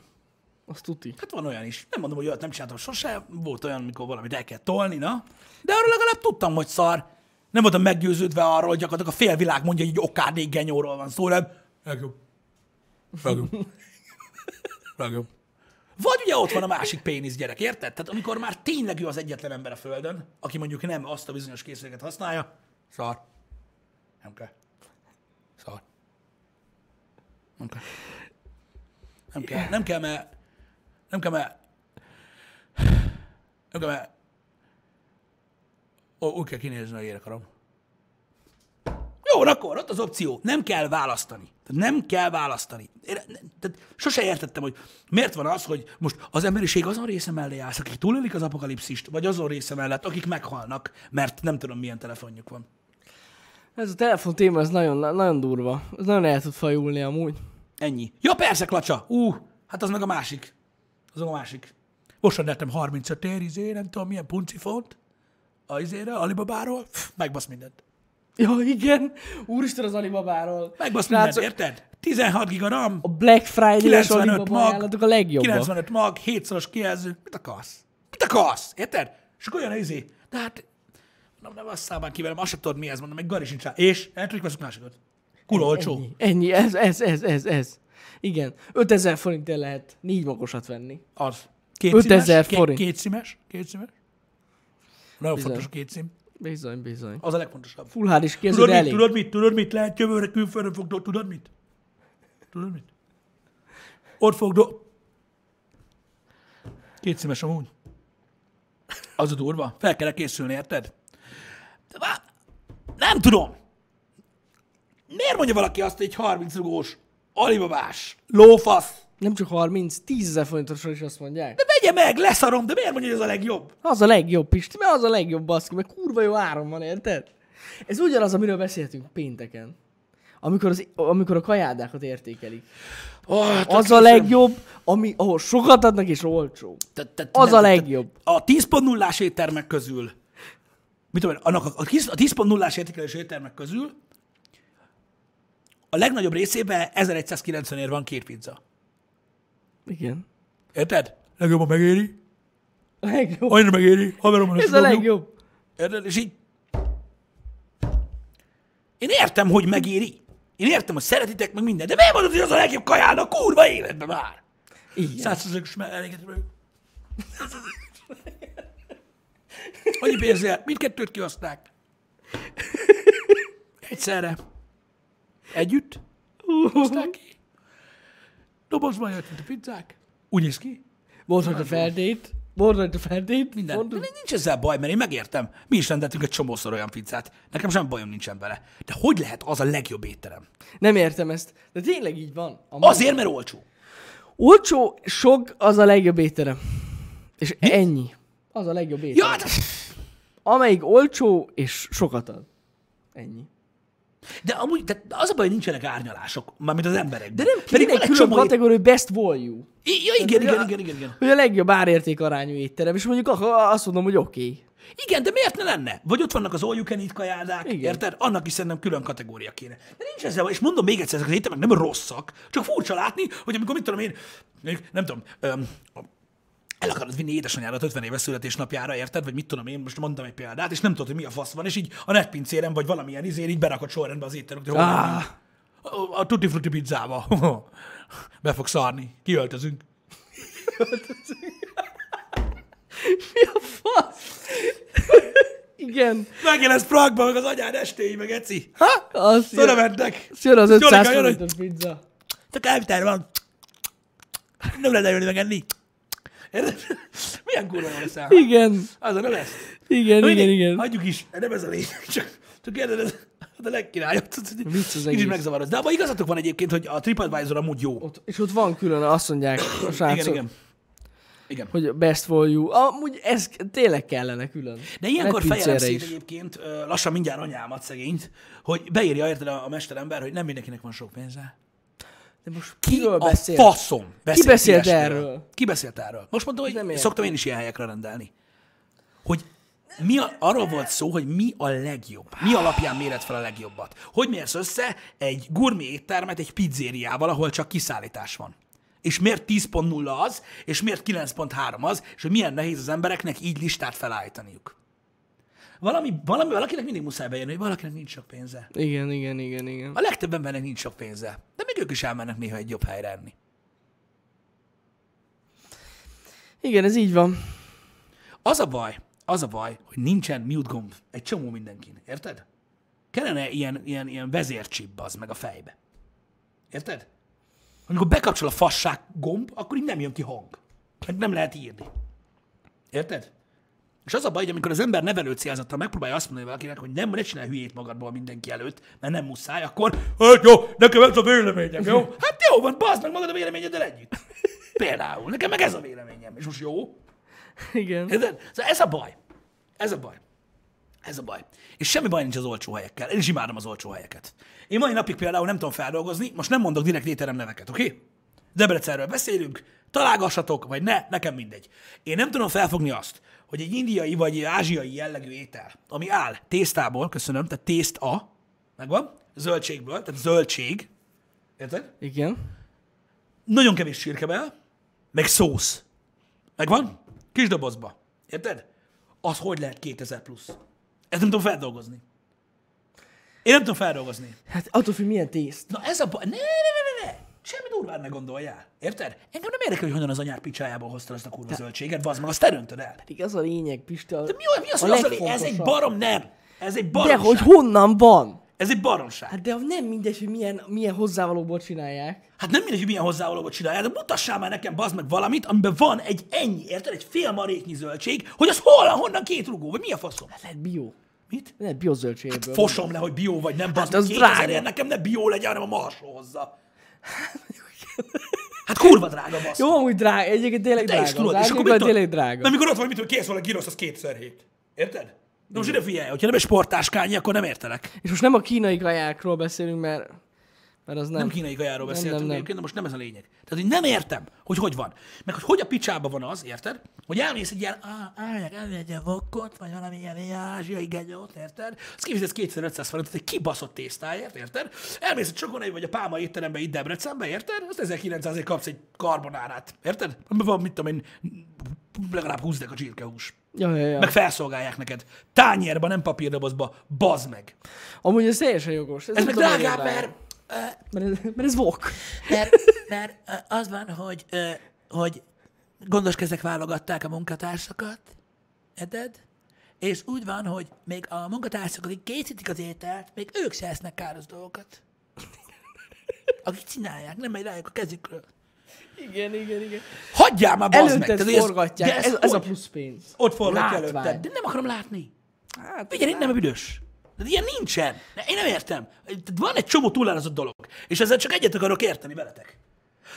Az tuti. Hát van olyan is. Nem mondom, hogy olyat nem csináltam sose. Volt olyan, amikor valamit el kell tolni, na. De arról legalább tudtam, hogy szar. Nem voltam meggyőződve arról, hogy gyakorlatilag a félvilág mondja, hogy egy okádék genyóról van szó, nem? Legjobb. Legjobb. Legjobb. Vagy ugye ott van a másik pénisz gyerek, érted? Tehát amikor már tényleg ő az egyetlen ember a Földön, aki mondjuk nem azt a bizonyos készüléket használja, szar. Nem kell. Szar. Nem kell. Nem kell, nem kell, mert nem kell, mert nem kell, mert Ó, úgy kell kinézni, hogy érekarom. Jó, akkor ott az opció. Nem kell választani. Tehát nem kell választani. Én, tehát sose értettem, hogy miért van az, hogy most az emberiség azon része mellé állsz, akik túlélik az apokalipszist, vagy azon része mellett, akik meghalnak, mert nem tudom, milyen telefonjuk van. Ez a telefon téma, ez nagyon, nagyon durva. Ez nagyon el tud fajulni amúgy. Ennyi. Ja, persze, klacsa. Ú, hát az meg a másik. Az a másik. Most rendeltem 35 ér, izé, nem tudom milyen puncifont. A izére, Alibabáról. Pff, megbasz mindent. Ja, igen. Úristen az Alibabáról. Megbasz mindent, érted? 16 giga RAM, A Black Friday-es 95 Alibaba mag, ajánlatok a legjobbak. 95 mag, 7-szoros kijelző. Mit akarsz? Mit akarsz? Érted? És akkor olyan izé. De hát, nem, nem azt szállbán ki velem, azt sem tudod mi ez, mondom, meg gari sincs rá. És el tudjuk veszünk másikat. Kula olcsó. Ennyi, ennyi, ez, ez, ez, ez, ez. Igen. 5000 forintért lehet négy magosat venni. Az. Két 5000 színes, két, forint. két színes, két színes. Nagyon Bizony. fontos a két szím. Bizony, bizony. Az a legfontosabb. Full HD is Tudod kéződ mit, elég. tudod mit, tudod mit, lehet jövőre külföldön fog do- tudod mit? Tudod mit? Ott fog do... Két színes amúgy. Az a durva. Fel kell készülni, érted? De már nem tudom. Miért mondja valaki azt, hogy egy 30 rugós, alibabás, lófasz, Nem csak 30, 10 ezer forintosról is azt mondják. de vegye meg, leszarom, de miért mondja, hogy ez a legjobb? Az a legjobb, Pisti, mert az a legjobb baszki, mert kurva jó áron van, érted? Ez ugyanaz, amiről beszéltünk pénteken. Amikor, az, amikor a kajádákat értékelik. Oh, Az a legjobb, ami, ahol sokat adnak és olcsó. Az a legjobb. A 10.0-ás éttermek közül mit tudom, annak a, a 10 a 10.0-ás értékelésű éttermek közül a legnagyobb részében 1190 ér van két pizza. Igen. Érted? Legjobban megéri. A legjobb. Annyira megéri. Haveromban Ez a legjobb. Érted? És így... Én értem, hogy megéri. Én értem, hogy szeretitek meg minden, de miért mondod, hogy az a legjobb kajának kurva életben már? Igen. Százszerzőkös elégedett vagyok. Annyi pénzzel, mindkettőt kihozták. Egyszerre. Együtt. Hozták ki. Dobozban jöttek a pizzák. Úgy néz ki. Volt rajta ferdét. Volt rajta ferdét. Minden. Mondtuk. De nincs ezzel baj, mert én megértem. Mi is rendeltünk egy csomószor olyan pizzát. Nekem sem bajom nincsen vele. De hogy lehet az a legjobb étterem? Nem értem ezt. De tényleg így van. A Azért, mert olcsó. Olcsó, sok az a legjobb étterem. És ennyi. Az a legjobb Ja, étterem. hát, Amelyik olcsó és sokat ad. Ennyi. De amúgy de az a baj, hogy nincsenek árnyalások, mármint az emberek. De nem van egy külön csomó... kategória, hogy best value. I- Ja, igen, igen, igen, igen, igen. Hogy a legjobb árérték arányú étterem, és mondjuk azt mondom, hogy oké. Okay. Igen, de miért ne lenne? Vagy ott vannak az all you can eat kajádák, Igen. érted? Annak is szerintem külön kategória kéne. De nincs ezzel, és mondom még egyszer, ezek az éttermek nem rosszak, csak furcsa látni, hogy amikor mit tudom én, nem tudom, öm, el akarod vinni édesanyádat 50 éves születésnapjára, érted? Vagy mit tudom én, most mondtam egy példát, és nem tudod, hogy mi a fasz van, és így a netpincéren, vagy valamilyen izén így berakod sorrendbe az hol Ah. a, tutti frutti pizzába. Be fog szarni. Kiöltözünk. Mi a fasz? Igen. Megjelensz Pragba, meg az anyád estéi, meg eci. Ha? Az jön, mentek. jön az Jolika, 500 jön, hogy- forintos pizza. Csak elvitár van. Nem lehet eljönni megenni. Érted? Milyen kurva jó leszel? Igen. Azon nem lesz. Igen, Na igen, igen. Hagyjuk is, nem ez a lényeg, csak, csak érted, ez a legkirályabb. Vicc az egész. megzavarodsz. De abban igazatok van egyébként, hogy a TripAdvisor amúgy jó. Ott, és ott van külön, azt mondják a srácok, Igen, igen. Igen. hogy best value. Amúgy ez tényleg kellene külön. De ilyenkor fejelem szét egyébként, lassan mindjárt anyámat szegényt, hogy beírja érted a, a mesterember, hogy nem mindenkinek van sok pénze. De most Ki a faszom beszélt Ki beszélt ilyesmiről? erről? Ki beszélt erről? Most mondom, Nem hogy értem. szoktam én is ilyen helyekre rendelni. Hogy mi a, arról volt szó, hogy mi a legjobb. Mi alapján méred fel a legjobbat. Hogy mérsz össze egy gurmé éttermet egy pizzériával, ahol csak kiszállítás van. És miért 10.0 az, és miért 9.3 az, és hogy milyen nehéz az embereknek így listát felállítaniuk. Valami, valami, valakinek mindig muszáj bejönni, hogy valakinek nincs sok pénze. Igen, igen, igen, igen. A legtöbb embernek nincs sok pénze. De még ők is elmennek néha egy jobb helyre enni. Igen, ez így van. Az a baj, az a baj, hogy nincsen mute gomb egy csomó mindenkin. Érted? Kellene ilyen, ilyen, ilyen vezércsip az meg a fejbe. Érted? Amikor bekapcsol a fasság gomb, akkor így nem jön ki hang. Meg nem lehet írni. Érted? És az a baj, hogy amikor az ember nevelő célzattal megpróbálja azt mondani valakinek, hogy nem, ne csinálj hülyét magadból mindenki előtt, mert nem muszáj, akkor hát jó, nekem ez a véleményem, jó? Hát jó van, bazd meg magad a véleményeddel együtt. Például, nekem meg ez a véleményem. És most jó? Igen. Érted? Szóval ez a baj. Ez a baj. Ez a baj. És semmi baj nincs az olcsó helyekkel. Én is imádom az olcsó helyeket. Én mai napig például nem tudom feldolgozni, most nem mondok direkt étterem neveket, oké? Okay? Debrecenről beszélünk, találgassatok, vagy ne, nekem mindegy. Én nem tudom felfogni azt, hogy egy indiai vagy egy ázsiai jellegű étel, ami áll tésztából, köszönöm, tehát tészta, megvan, zöldségből, tehát zöldség, érted? Igen. Nagyon kevés csirkebel, meg szósz. Megvan? Kis dobozba. Érted? Az hogy lehet 2000 plusz? Ezt nem tudom feldolgozni. Én nem tudom feldolgozni. Hát attól függ, milyen tészt. Na ez a baj. Ne, ne, ne. Semmi durván ne gondoljál. Érted? Engem nem érdekel, hogy honnan az anyár picsájából hoztad azt a kurva zöldséget, bazd meg, azt te döntöd el. Pedig az a lényeg, Pista. De mi, a- mi az, a az a Ez egy barom, nem. Ez egy De baromság. hogy honnan van? Ez egy baromság. Hát de nem mindegy, hogy milyen, milyen hozzávalóból csinálják. Hát nem mindegy, hogy milyen hozzávalót csinálják, de mutassál már nekem, bazd meg valamit, amiben van egy ennyi, érted? Egy fél maréknyi zöldség, hogy az hol, honnan két rugó, vagy mi a faszom? Hát lehet bio. Mit? Lehet biozöldségből. Fosom le, hogy bio vagy nem, bazd Hát az 2000 drága. nekem ne bio legyen, hanem a marsó hozza. Hát kurva drága, bassz. Jó, amúgy drága, egyébként tényleg Te drága. is tudod, és akkor mit tényleg drága. Na, amikor ott vagy, mit tudom, kész van a gyrosz, az kétszer hét. Érted? De most ide figyelj, hogyha nem egy sportáskányi, akkor nem értelek. És most nem a kínai kajákról beszélünk, mert Mert az Nem, nem. nem kínai kajáról Nem, beszéltünk nem, nem. egyébként, de most nem ez a lényeg. Tehát, hogy nem értem, hogy hogy van. Meg hogy hogy a picsába van az, érted? Hogy elmész egy ilyen, "Á, elmegyek, elmegyek egy vokkot, vagy valami ilyen, ilyen ázsiai genyót, érted? Azt kifizetsz 2500 forintot egy kibaszott tésztáért, érted? Elmész a csokonai vagy a pálma étterembe itt Debrecenbe, érted? Azt 1900 kapsz egy karbonárát, érted? Amiben van, mit tudom én, legalább 20 a csirkehús. Ja, ja, ja. Meg felszolgálják neked. Tányérba, nem papírdobozba. Bazd meg. Amúgy ez teljesen jogos. Ez nem meg drágább, mert Mert ez, mert ez vok. mert, mert az van, hogy, hogy gondos kezek válogatták a munkatársakat, érted? És úgy van, hogy még a munkatársak, akik készítik az ételt, még ők se esznek káros dolgokat. Akik csinálják, nem megy rájuk a kezükről. Igen, igen, igen. Hagyjál már, bazd meg! Tehát, forgatják. de Ez, ez, a plusz pénz. Ott forgatja előtted. De nem akarom látni. Hát, Figyelj, én nem büdös. De ilyen nincsen. Én nem értem. Van egy csomó túlárazott dolog. És ezzel csak egyet akarok érteni veletek.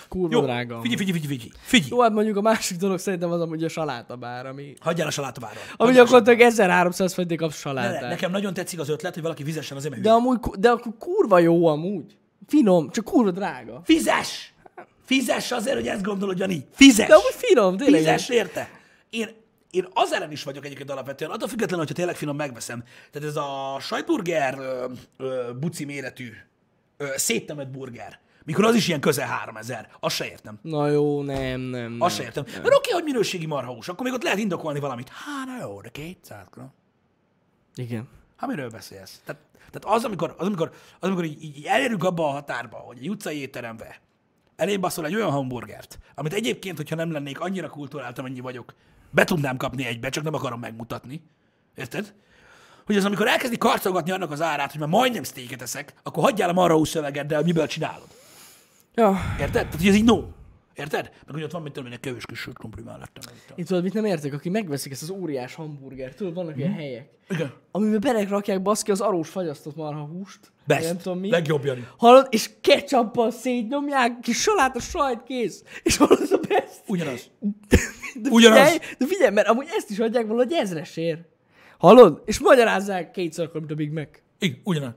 kurva Jó, drága. figyelj, figyelj, figyelj, figyelj. figyelj. Jó, hát mondjuk a másik dolog szerintem az amúgy a salátabár, ami... Hagyjál a salátabáról. Ami gyakorlatilag 1300 forintig kapsz Ne, ne, salátát. nekem nagyon tetszik az ötlet, hogy valaki fizessen azért, mert De amúgy, de akkor kurva jó amúgy. Finom, csak kurva drága. Fizes! Fizes azért, hogy ezt gondolod, Jani. Fizes! De amúgy finom, tényleg. Fizes, érte? Én, én az ellen is vagyok egyébként alapvetően, attól függetlenül, hogyha tényleg finom megveszem. Tehát ez a sajtburger ö, ö, buci méretű ö, széttemett burger, mikor az is ilyen közel 3000, azt se értem. Na jó, nem, nem, nem. Azt se értem. Mert oké, hogy minőségi marhahús, akkor még ott lehet indokolni valamit. Há, na jó, de 200 gram. Igen. Hát miről beszélsz? Tehát, tehát az, amikor, az, amikor, az, amikor így, így elérünk abba a határba, hogy egy utcai étterembe elém baszol egy olyan hamburgert, amit egyébként, hogyha nem lennék annyira kulturált, amennyi vagyok, be tudnám kapni egybe, csak nem akarom megmutatni. Érted? Hogy az, amikor elkezdi karcolgatni annak az árát, hogy már majdnem sztéket eszek, akkor hagyjál a marhaú szövegeddel, miből csinálod. Ja, Érted? Tehát, hogy ez így no. Érted? Meg hogy ott van, mit tudom én, egy kevés kis sült krumpli mellettem. itt tudod, mit nem értek, aki megveszik ezt az óriás hamburgert, tudod, vannak ilyen Mhm. helyek, Igen. amiben belegrakják baszki az arós fagyasztott marha húst. Best. Nem tudom mi. Legjobb, Jani. Hallod, és ketchuppal szétnyomják, kis saláta sajt kész. És hallod a best. Ugyanaz. De Ugyanaz. Figyelj, de figyelj, mert amúgy ezt is adják valahogy ezresért. Hallod? És magyarázzák kétszer akkor, mint a Big Mac. Igen, ugyanaz.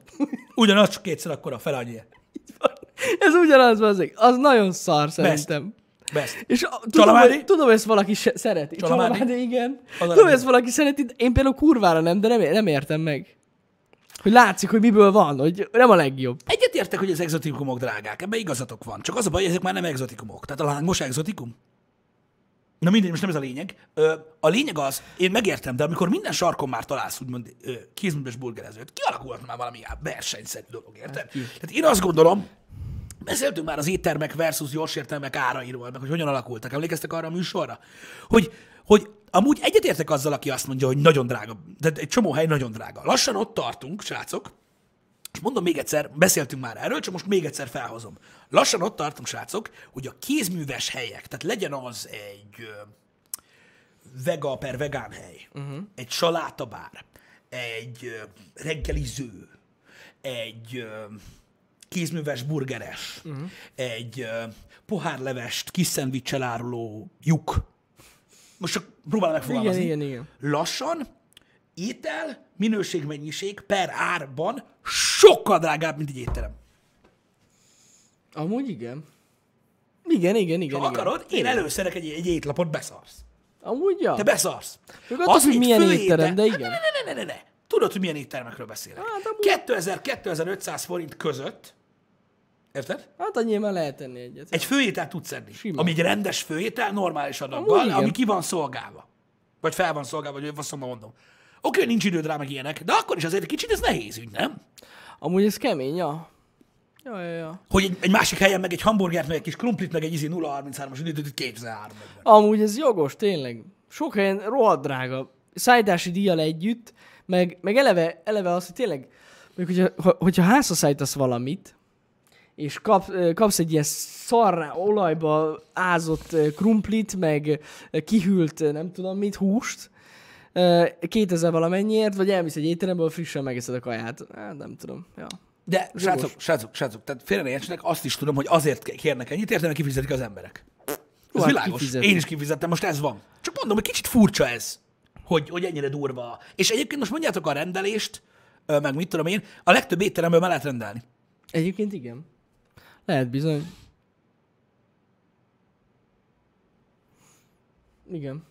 Ugyanaz, csak kétszer akkora, fel annyi. Ez ugyanaz, az, az nagyon szar szerintem. Best. És a, tudom, hogy, tudom, hogy ezt valaki se, szereti. Csalamádi? Csalamádi, igen. Az a tudom, hogy ezt valaki szereti, én például kurvára nem, de nem, nem értem meg. Hogy látszik, hogy miből van, hogy nem a legjobb. Egyetértek, hogy az exotikumok drágák, ebben igazatok van. Csak az a baj, hogy ezek már nem exotikumok. Tehát a lángos exotikum. Na mindegy, most nem ez a lényeg. A lényeg az, én megértem, de amikor minden sarkon már találsz úgymond kézműves burgerezőt, kialakulhat már valami versenyszerű dolog, érted? Tehát én azt gondolom, beszéltünk már az éttermek versus gyors értelmek árairól, meg hogy hogyan alakultak. Emlékeztek arra a műsorra? Hogy, hogy amúgy egyetértek azzal, aki azt mondja, hogy nagyon drága, de egy csomó hely nagyon drága. Lassan ott tartunk, srácok, és mondom még egyszer, beszéltünk már erről, csak most még egyszer felhozom. Lassan ott tartunk, srácok, hogy a kézműves helyek, tehát legyen az egy vega per vegán hely, uh-huh. egy salátabár, egy reggeliző, egy kézműves burgeres, uh-huh. egy pohárlevest kis szendvicsel áruló lyuk. Most csak próbálom Igen, megfogalmazni igen, igen. lassan étel, minőség, mennyiség per árban sokkal drágább, mint egy étterem. Amúgy igen. Igen, igen, igen. Ha igen. akarod, én előszerek egy, egy étlapot, beszarsz. Amúgy, ja. Te beszarsz. Attól függ, hogy milyen étterem, de Hát igen. Ne, ne, ne, ne, ne, ne. Tudod, hogy milyen éttermekről beszélek. Hát, amúgy- 2000-2500 forint között, érted? Hát annyi már lehet tenni egyet. Egy főétel tudsz enni. Sima. Ami egy rendes főétel, normális adaggal, igen. ami ki van szolgálva. Vagy fel van szolgálva, vagy faszomban mondom. Oké, hogy nincs időd rá, meg ilyenek, de akkor is azért egy kicsit ez nehéz ügy, nem? Amúgy ez kemény, ja. Ja, ja, ja. Hogy egy, egy másik helyen meg egy hamburgert, meg egy kis krumplit, meg egy izi 0,33-as időt 2003 Amúgy ez jogos, tényleg. Sok helyen rohadt drága. Szállítási díjjal együtt, meg, meg eleve, eleve az, hogy tényleg, mondjuk, hogyha, ha- hogyha házra szállítasz valamit, és kap, kapsz egy ilyen szarrá, olajba ázott krumplit, meg kihűlt, nem tudom mit, húst, ö, 2000 valamennyiért, vagy elmész egy étteremből, frissen megeszed a kaját. Hát nem tudom. Ja. De srácok, srácok, srácok, tehát félre ne értsenek, azt is tudom, hogy azért kérnek ennyit, értem, mert kifizetik az emberek. Ez hát világos. kifizetik. Én is kifizettem, most ez van. Csak mondom, hogy kicsit furcsa ez, hogy, hogy ennyire durva. És egyébként most mondjátok a rendelést, meg mit tudom én, a legtöbb étteremből már lehet rendelni. Egyébként igen. Lehet bizony. Igen.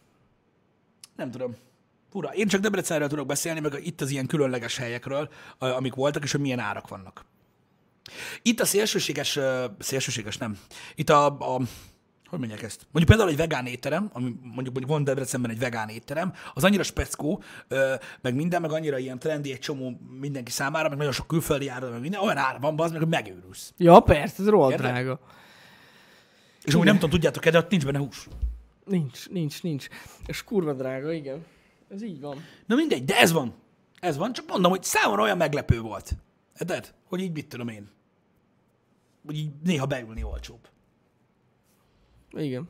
Nem tudom. Fura. Én csak Debrecenről tudok beszélni, meg itt az ilyen különleges helyekről, amik voltak, és hogy milyen árak vannak. Itt a szélsőséges, szélsőséges nem. Itt a, a hogy mondják ezt? Mondjuk például egy vegán étterem, ami mondjuk, mondjuk van Debrecenben egy vegán étterem, az annyira speckó, meg minden, meg annyira ilyen trendi egy csomó mindenki számára, meg nagyon sok külföldi ára, meg minden, olyan ára van, az meg, hogy megőrülsz. Ja, persze, ez rohadt drága. És úgy nem tudom, tudjátok-e, de ott nincs benne hús. Nincs, nincs, nincs. És kurva drága, igen. Ez így van. Na mindegy, de ez van. Ez van, csak mondom, hogy számomra olyan meglepő volt. Érted? Hogy így mit tudom én. Hogy így néha beülni olcsóbb. Igen.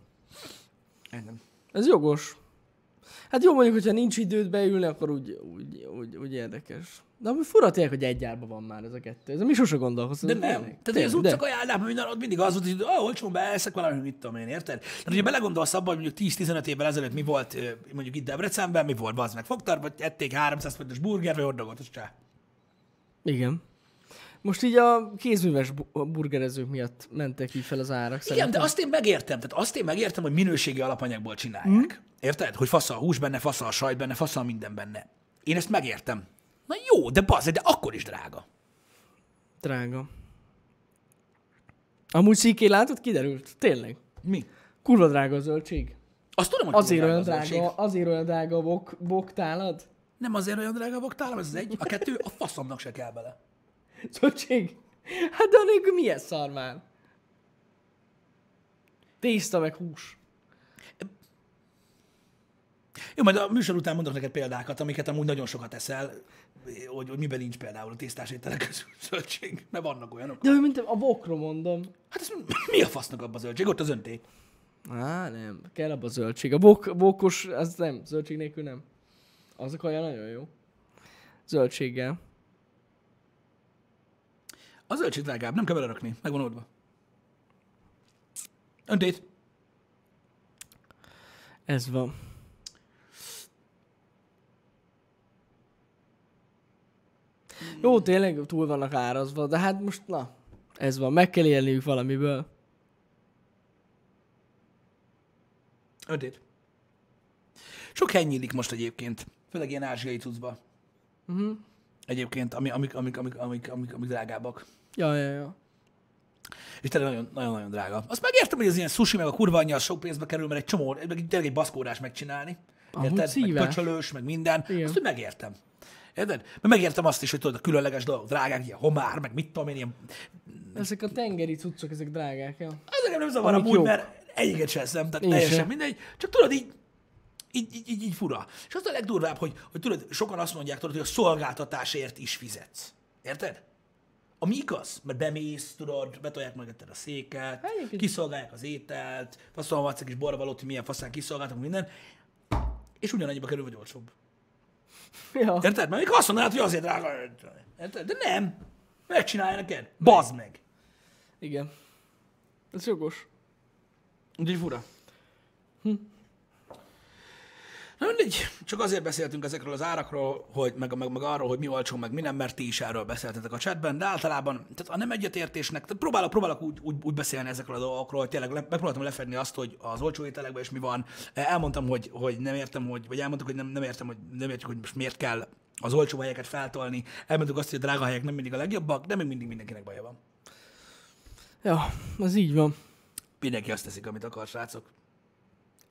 Engem. Ez jogos. Hát jó mondjuk, hogyha nincs időd beülni, akkor úgy, úgy, úgy, úgy érdekes. De ami fura tényleg, hogy egy árban van már ez a kettő. Ez mi sose gondolkoztam. De nem. Tehát az utca kajálnában minden ott mindig az volt, hogy oh, olcsón beeszek valami, mit tudom én, érted? Tehát, hogyha belegondolsz abban, hogy mondjuk 10-15 évvel ezelőtt mi volt mondjuk itt Debrecenben, mi volt, bazd meg, fogtar, vagy ették 300 fontos burger, vagy hordogot, és csá. Igen. Most így a kézműves bu- burgerezők miatt mentek így fel az árak. Igen, de azt én megértem. Tehát azt én megértem, hogy minőségi alapanyagból csinálják. Mm. Érted? Hogy fasz a hús benne, fasz a sajt benne, fasz a minden benne. Én ezt megértem. Na jó, de bazd, de akkor is drága. Drága. Amúgy szíké látod, kiderült. Tényleg. Mi? Kurva drága a zöldség. Azt tudom, hogy Azért olyan a zöldség. drága, azért olyan drága a bok, boktálad. Nem azért olyan drága a boktálam, ez az egy. A kettő, a faszomnak se kell bele. Zöldség? Hát de anélkül milyen szar már? Tészta meg hús. Jó, majd a műsor után mondok neked példákat, amiket amúgy nagyon sokat eszel, hogy, hogy miben nincs például a tésztás ételek közül zöldség, mert vannak olyanok. De mint a bokról mondom. Hát ez mi a fasznak abban a zöldség? Ott az önté. Á, nem. Kell abba a zöldség. A bok, bokos, az nem. Zöldség nélkül nem. Az a kaja nagyon jó. Zöldséggel. A zöldség drágább, nem kell belerakni, meg van oldva. Öntét. Ez van. Jó, tényleg túl vannak árazva, de hát most na, ez van, meg kell élniük valamiből. Öntét. Sok hely nyílik most egyébként, főleg ilyen ázsiai cuccba. Uh-huh. Egyébként, ami, amik, amik, amik, amik, amik, amik drágábbak. Ja, ja, ja. És tényleg nagyon- nagyon-nagyon drága. Azt megértem, hogy az ilyen sushi meg a kurva anyja sok pénzbe kerül, mert egy csomó, meg tényleg egy baszkórás megcsinálni. Érted? Meg pöcsölős, meg minden. Igen. Azt úgy megértem. Érted? Mert megértem azt is, hogy tudod, a különleges dolgok drágák, ilyen homár, meg mit tudom én, ilyen... Ezek a tengeri cuccok, ezek drágák, ja. Engem nem zavar amúgy, jók. mert egyiket sem eszem, tehát Én teljesen sem. mindegy. Csak tudod, így, így, így, így, így fura. És az a legdurvább, hogy, hogy tudod, sokan azt mondják, tudod, hogy a szolgáltatásért is fizetsz. Érted? Ami igaz, mert bemész, tudod, betolják mögötted a széket, Egyébként- kiszolgálják az ételt, adsz egy kis borravalót, hogy milyen faszán kiszolgáltak minden, és ugyanannyiba kerül, vagy olcsóbb. Ja, Érted? Mert még azt mondanád, hogy azért drága. Érted? De nem. Megcsinálja neked. Bazd meg. igen. Ez jogos. Úgyhogy fura. Hm. Na mindegy, csak azért beszéltünk ezekről az árakról, hogy meg, meg, meg arról, hogy mi olcsó, meg mi nem, mert ti is erről beszéltetek a chatben, de általában tehát a nem egyetértésnek, tehát próbálok, próbálok úgy, úgy, úgy beszélni ezekről a dolgokról, hogy tényleg le, megpróbáltam lefedni azt, hogy az olcsó ételekben is mi van. Elmondtam, hogy, hogy nem értem, hogy, vagy elmondtuk, hogy nem, nem értem, hogy nem értjük, hogy most miért kell az olcsó helyeket feltolni. Elmondtuk azt, hogy a drága helyek nem mindig a legjobbak, de még mindig mindenkinek baja van. Ja, az így van. Mindenki azt teszik, amit akar, srácok.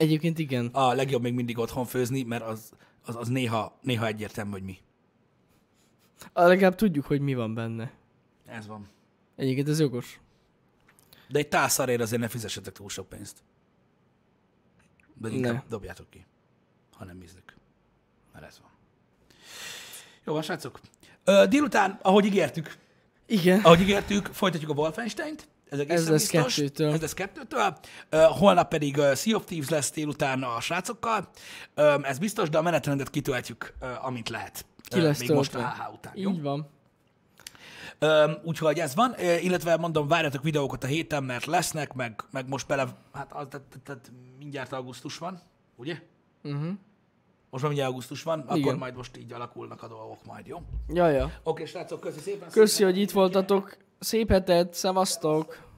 Egyébként igen. a legjobb még mindig otthon főzni, mert az, az, az néha, néha egyértelmű, hogy mi. A legalább tudjuk, hogy mi van benne. Ez van. Egyébként ez jogos. De egy tálszarért azért ne fizessetek túl sok pénzt. De inkább Ne. dobjátok ki, ha nem bíznak. Mert ez van. Jó van, srácok. Ö, délután, ahogy ígértük, Igen. ahogy ígértük, folytatjuk a Wolfenstein-t. Ez, Ez lesz biztos. kettőtől. Ez lesz kettőtől. Holnap pedig Sea of Thieves lesz délután a srácokkal. Ez biztos, de a menetrendet kitöltjük, amint lehet. Ki lesz még most a. HH után. Jó? Így van. Öm, úgyhogy ez van, illetve mondom, várjatok videókat a héten, mert lesznek, meg, meg most bele, hát az, tehát, tehát mindjárt augusztus van, ugye? Uh-huh. Most már mindjárt augusztus van, akkor Igen. majd most így alakulnak a dolgok majd, jó? Ja, ja. Oké, srácok, köszi szépen. Köszi, hogy itt voltatok. Szép hetet, szevasztok!